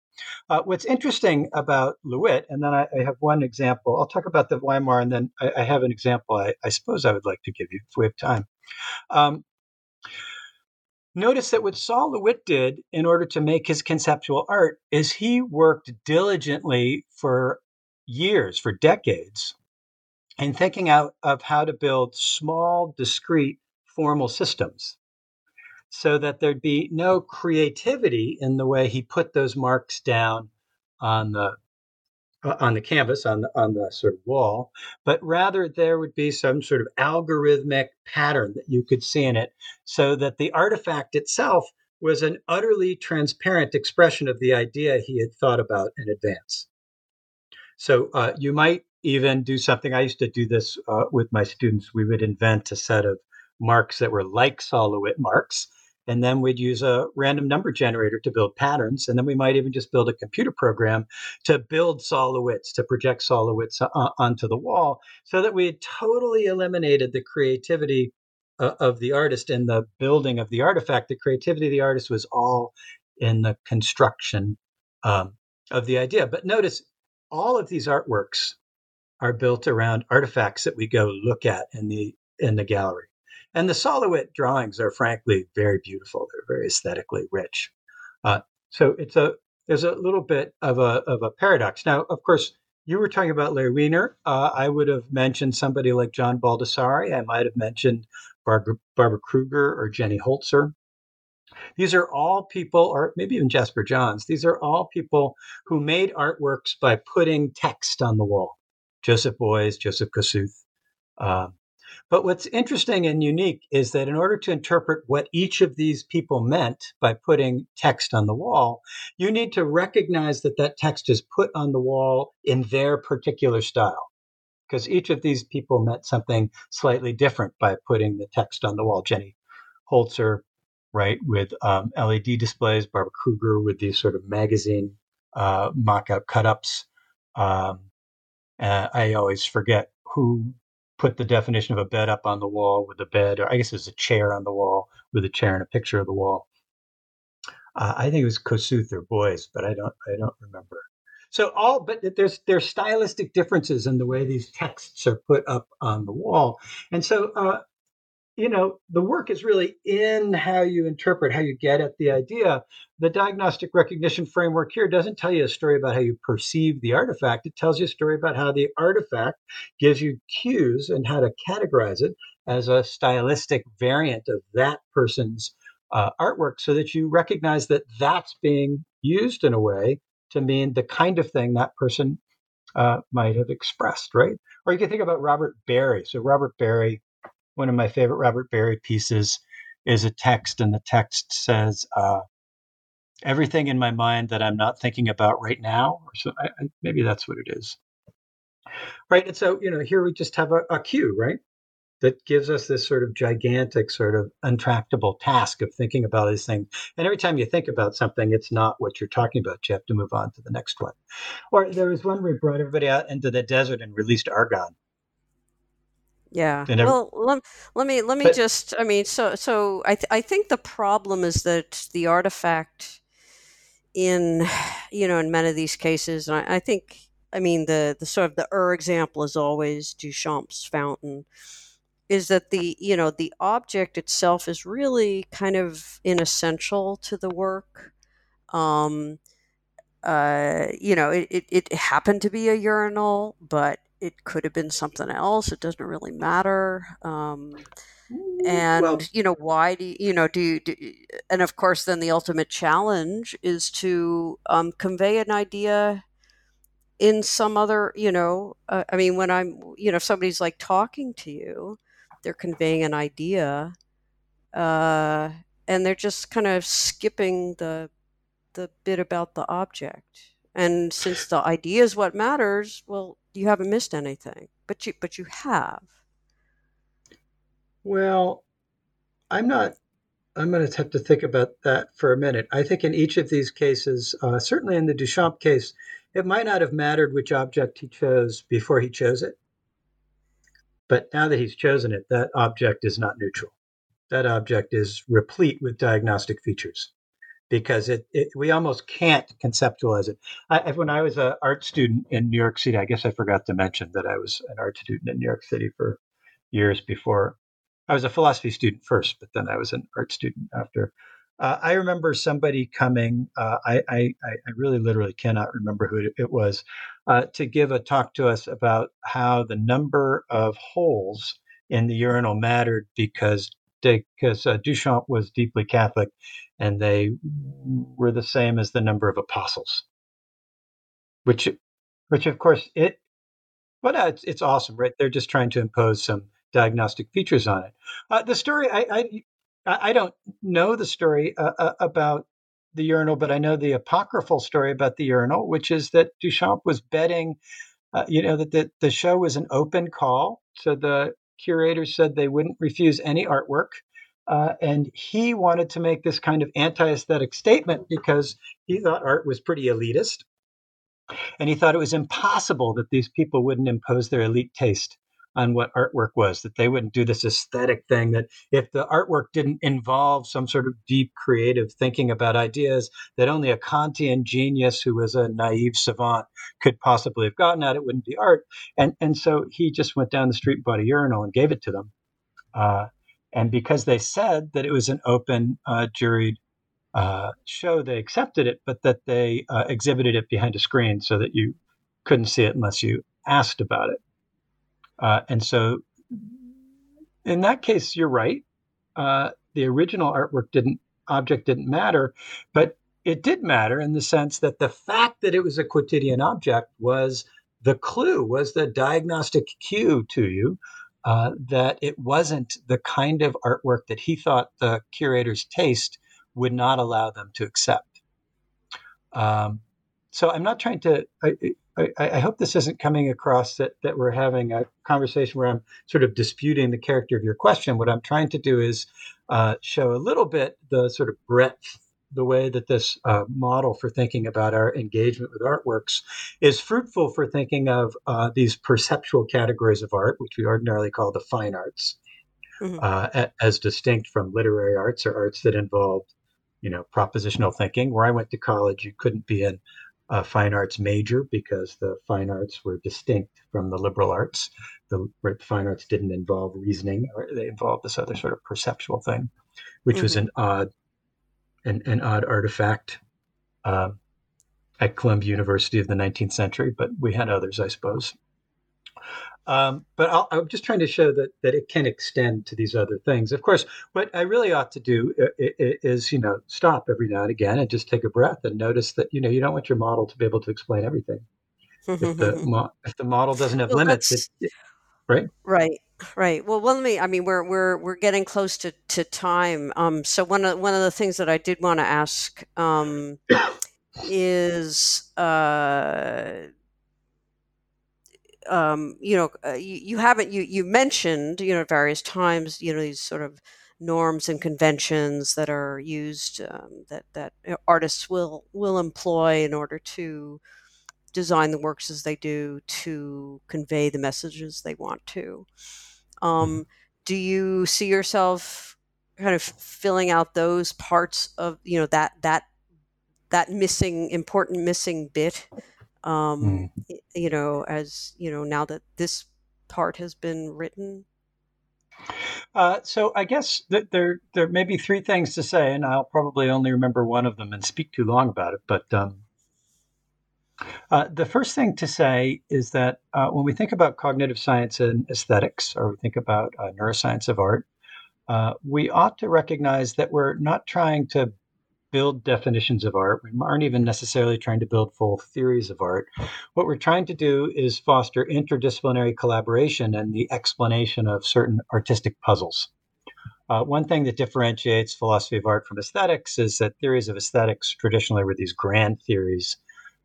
Uh, what's interesting about LeWitt, and then I, I, have one example. I'll talk about the Weimar, and then I, I have an example I, I, suppose I would like to give you if we have time. Um, notice that what Sol LeWitt did in order to make his conceptual art is he worked diligently for years, for decades, in thinking out of how to build small, discrete, formal systems so that there'd be no creativity in the way he put those marks down on the uh, on the canvas on the on the sort of wall but rather there would be some sort of algorithmic pattern that you could see in it so that the artifact itself was an utterly transparent expression of the idea he had thought about in advance. So uh, you might even do something i used to do this uh, with my students. We would invent a set of marks that were like Sol LeWitt marks and then we'd use a random number generator to build patterns. And then we might even just build a computer program to build Sol LeWitts, to project Sol LeWitts uh, onto the wall, so that we had totally eliminated the creativity uh, of the artist in the building of the artifact. The creativity of the artist was all in the construction um, of the idea. But notice all of these artworks are built around artifacts that we go look at in the in the gallery. And the Sol LeWitt drawings are frankly very beautiful. They're very aesthetically rich. Uh, so it's a there's a little bit of a of a paradox. Now, of course, you were talking about Larry Weiner. Uh, I would have mentioned somebody like John Baldessari. I might have mentioned Barbara, Barbara Kruger or Jenny Holzer. These are all people, or maybe even Jasper Johns, these are all people who made artworks by putting text on the wall. Joseph Beuys, Joseph Kosuth. Um, but what's interesting and unique is that in order to interpret what each of these people meant by putting text on the wall, you need to recognize that that text is put on the wall in their particular style. Because each of these people meant something slightly different by putting the text on the wall. Jenny Holzer, right, with um, LED displays, Barbara Kruger with these sort of magazine uh, mock out cut ups. Um, uh, I always forget who put the definition of a bed up on the wall with a bed, or I guess it's a chair on the wall with a chair and a picture of the wall. Uh, I think it was Kosuth or Beuys, but I don't I don't remember. So all, but there's there's stylistic differences in the way these texts are put up on the wall, and so uh, you know, the work is really in how you interpret, how you get at the idea. The diagnostic recognition framework here doesn't tell you a story about how you perceive the artifact. It tells you a story about how the artifact gives you cues and how to categorize it as a stylistic variant of that person's uh, artwork so that you recognize that that's being used in a way to mean the kind of thing that person uh, might have expressed, right? Or you can think about Robert Barry. So, Robert Barry one of my favorite Robert Barry pieces is a text, and the text says, uh, "Everything in my mind that I'm not thinking about right now." So I, I, maybe that's what it is, right? And so you know, here we just have a, a cue, right? That gives us this sort of gigantic, sort of untractable task of thinking about these things. And every time you think about something, it's not what you're talking about. You have to move on to the next one. Or there was one where we brought everybody out into the desert and released argon yeah. well, let, let me let me but, just. I mean, so so I th- I think the problem is that the artifact in you know in many of these cases, and I, I think I mean the the sort of the Ur example is always Duchamp's fountain. Is that the you know the object itself is really kind of inessential to the work. Um, uh, you know, it, it, it happened to be a urinal, but it could have been something else. It doesn't really matter. Um, and well, you know why do you, you know do, you, do and of course then the ultimate challenge is to um, convey an idea in some other you know uh, i mean when i'm you know if somebody's like talking to you they're conveying an idea uh, and they're just kind of skipping the the bit about the object and since the idea is what matters well you haven't missed anything, but you but you have. Well, I'm not. I'm going to have to think about that for a minute. I think in each of these cases, uh, certainly in the Duchamp case, it might not have mattered which object he chose before he chose it. But now that he's chosen it, that object is not neutral. That object is replete with diagnostic features because it, it, we almost can't conceptualize it. I, when I was an art student in New York City, I guess I forgot to mention that I was an art student in New York City for years before. I was a philosophy student first, but then I was an art student after. Uh, I remember somebody coming. Uh, I, I, I really literally cannot remember who it was uh, to give a talk to us about how the number of holes in the urinal mattered because because uh, Duchamp was deeply Catholic, and they were the same as the number of apostles. Which, which of course it, well, uh, it's, it's awesome, right? They're just trying to impose some diagnostic features on it. Uh, the story, I, I, I don't know the story uh, uh, about the urinal, but I know the apocryphal story about the urinal, which is that Duchamp was betting, uh, you know, that the, the show was an open call. So the curators said they wouldn't refuse any artwork. Uh, and he wanted to make this kind of anti aesthetic statement because he thought art was pretty elitist. And he thought it was impossible that these people wouldn't impose their elite taste on what artwork was, that they wouldn't do this aesthetic thing, that if the artwork didn't involve some sort of deep creative thinking about ideas that only a Kantian genius who was a naive savant could possibly have gotten at, it wouldn't be art. And, and so he just went down the street and bought a urinal and gave it to them. Uh, and because they said that it was an open, uh, juried uh, show, they accepted it, but that they uh, exhibited it behind a screen so that you couldn't see it unless you asked about it. Uh, and so, in that case, you're right. Uh, the original artwork didn't object didn't matter, but it did matter in the sense that the fact that it was a quotidian object was the clue, was the diagnostic cue to you uh, that it wasn't the kind of artwork that he thought the curator's taste would not allow them to accept. Um, so I'm not trying to. I, I, I, hope this isn't coming across that that we're having a conversation where I'm sort of disputing the character of your question. What I'm trying to do is uh, show a little bit the sort of breadth the way that this uh, model for thinking about our engagement with artworks is fruitful for thinking of uh, these perceptual categories of art, which we ordinarily call the fine arts, mm-hmm. uh, as distinct from literary arts or arts that involved, you know, propositional thinking. Where I went to college, you couldn't be in a fine arts major because the fine arts were distinct from the liberal arts. The, the fine arts didn't involve reasoning; or they involved this other sort of perceptual thing, which mm-hmm. was an odd an, an odd artifact uh, at Columbia University of the 19th century, but we had others, I suppose. Um, but i am just trying to show that that it can extend to these other things. Of course, what I really ought to do is, you know, stop every now and again and just take a breath and notice that you know you don't want your model to be able to explain everything. if the if the model doesn't have well, limits, it, right? Right. Right. Well, well, let me. I mean, we're we're we're getting close to, to time. Um, so one of one of the things that I did want to ask um, is, uh, um, you know, uh, you, you haven't you you mentioned you know at various times you know these sort of norms and conventions that are used um, that that artists will will employ in order to design the works as they do to convey the messages they want to. Um, mm-hmm. Do you see yourself kind of filling out those parts of you know that that that missing important missing bit? Um, mm. You know, as you know, now that this part has been written. Uh, so I guess that there there may be three things to say, and I'll probably only remember one of them and speak too long about it. But um, uh, the first thing to say is that uh, when we think about cognitive science and aesthetics, or we think about uh, neuroscience of art, uh, we ought to recognize that we're not trying to build definitions of art. We aren't even necessarily trying to build full theories of art. What we're trying to do is foster interdisciplinary collaboration and the explanation of certain artistic puzzles. Uh, one thing that differentiates philosophy of art from aesthetics is that theories of aesthetics traditionally were these grand theories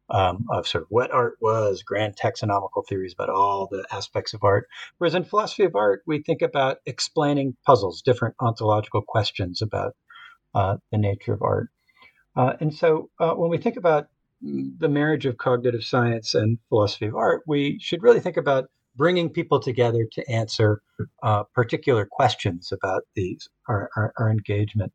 um, of sort of what art was, grand taxonomical theories about all the aspects of art. Whereas in philosophy of art, we think about explaining puzzles, different ontological questions about uh, the nature of art. Uh, and so uh, when we think about the marriage of cognitive science and philosophy of art, we should really think about bringing people together to answer uh, particular questions about these our, our, our engagement.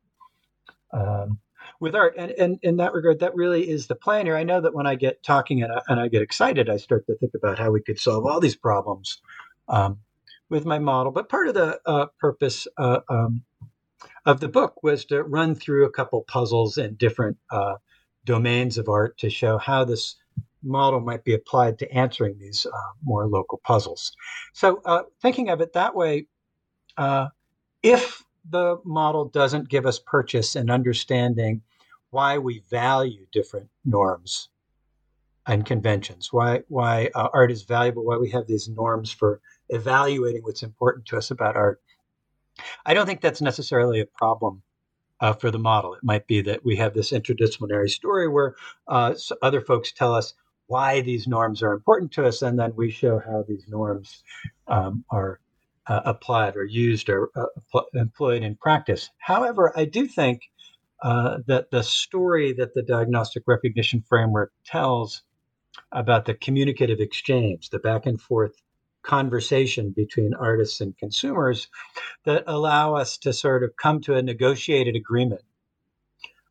Um, with art. And, and in that regard, that really is the plan here. I know that when I get talking and I, and I get excited, I start to think about how we could solve all these problems um, with my model. But part of the uh, purpose uh, um, of the book was to run through a couple puzzles in different uh, domains of art to show how this model might be applied to answering these uh, more local puzzles. So, uh, thinking of it that way, uh, if the model doesn't give us purchase and understanding why we value different norms and conventions, why why uh, art is valuable, why we have these norms for evaluating what's important to us about art. I don't think that's necessarily a problem uh, for the model. It might be that we have this interdisciplinary story where uh, other folks tell us why these norms are important to us, and then we show how these norms um, are uh, applied or used or uh, employed in practice. However, I do think uh, that the story that the diagnostic recognition framework tells about the communicative exchange, the back and forth conversation between artists and consumers that allow us to sort of come to a negotiated agreement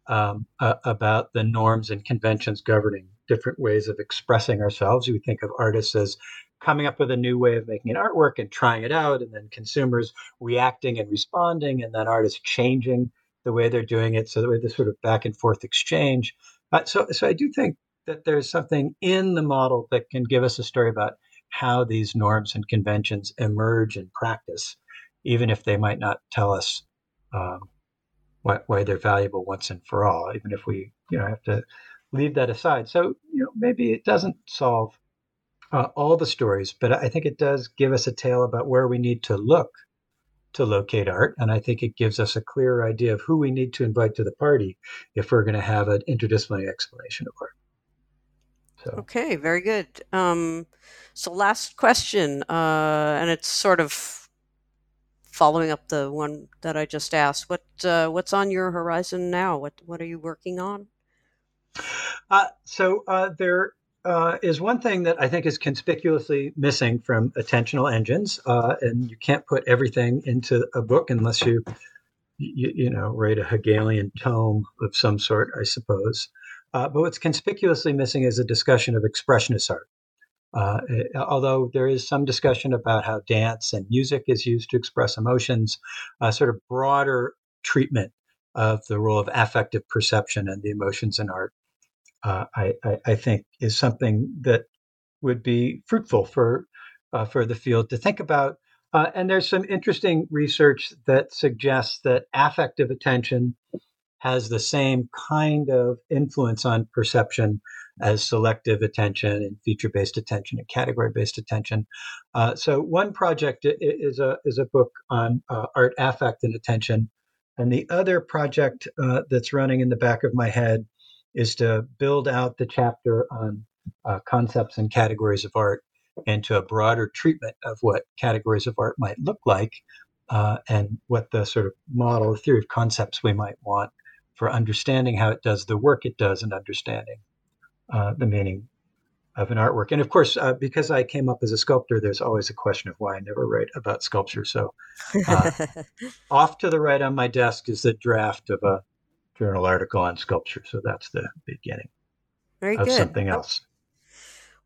um, about the norms and conventions governing different ways of expressing ourselves. We think of artists as coming up with a new way of making an artwork and trying it out, and then consumers reacting and responding, and then artists changing the way they're doing it. So that way, this sort of back and forth exchange. Uh, so, so I do think that there's something in the model that can give us a story about how these norms and conventions emerge in practice, even if they might not tell us um, why, why, they're valuable once and for all, even if we you know have to leave that aside. So you know maybe it doesn't solve uh, all the stories, but I think it does give us a tale about where we need to look to locate art. And I think it gives us a clearer idea of who we need to invite to the party if we're going to have an interdisciplinary explanation of art. So. Okay, very good. Um, so, last question, uh, and it's sort of following up the one that I just asked. What uh, what's on your horizon now? What what are you working on? Uh, so uh, there uh, is one thing that I think is conspicuously missing from attentional engines, uh, and you can't put everything into a book unless you, you, you know, write a Hegelian tome of some sort, I suppose. Uh, but what's conspicuously missing is a discussion of expressionist art. Uh, although there is some discussion about how dance and music is used to express emotions, a sort of broader treatment of the role of affective perception and the emotions in art uh, I, I, I, think is something that would be fruitful for uh, for the field to think about. Uh, and there's some interesting research that suggests that affective attention has the same kind of influence on perception as selective attention and feature-based attention and category-based attention. Uh, so one project is a is a book on uh, art affect and attention, and the other project uh, that's running in the back of my head is to build out the chapter on uh, concepts and categories of art into a broader treatment of what categories of art might look like uh, and what the sort of model theory of concepts we might want for understanding how it does the work it does and understanding uh, the meaning of an artwork. And of course, uh, because I came up as a sculptor, there's always a question of why I never write about sculpture. So, uh, off to the right on my desk is the draft of a journal article on sculpture. So that's the beginning Very of good. something else.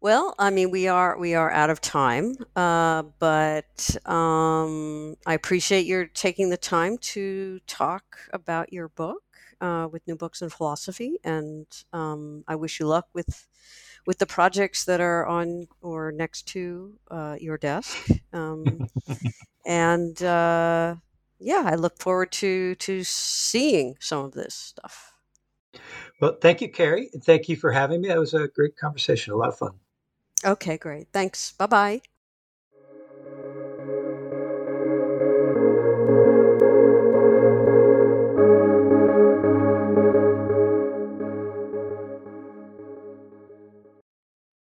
Well, I mean, we are we are out of time, uh, but um, I appreciate your taking the time to talk about your book uh, with New Books in Philosophy, and um, I wish you luck with with the projects that are on or next to uh, your desk. Um, and uh, yeah, I look forward to to seeing some of this stuff. Well, thank you, Carrie. And thank you for having me. That was a great conversation, a lot of fun. Okay, great. Thanks. Bye bye.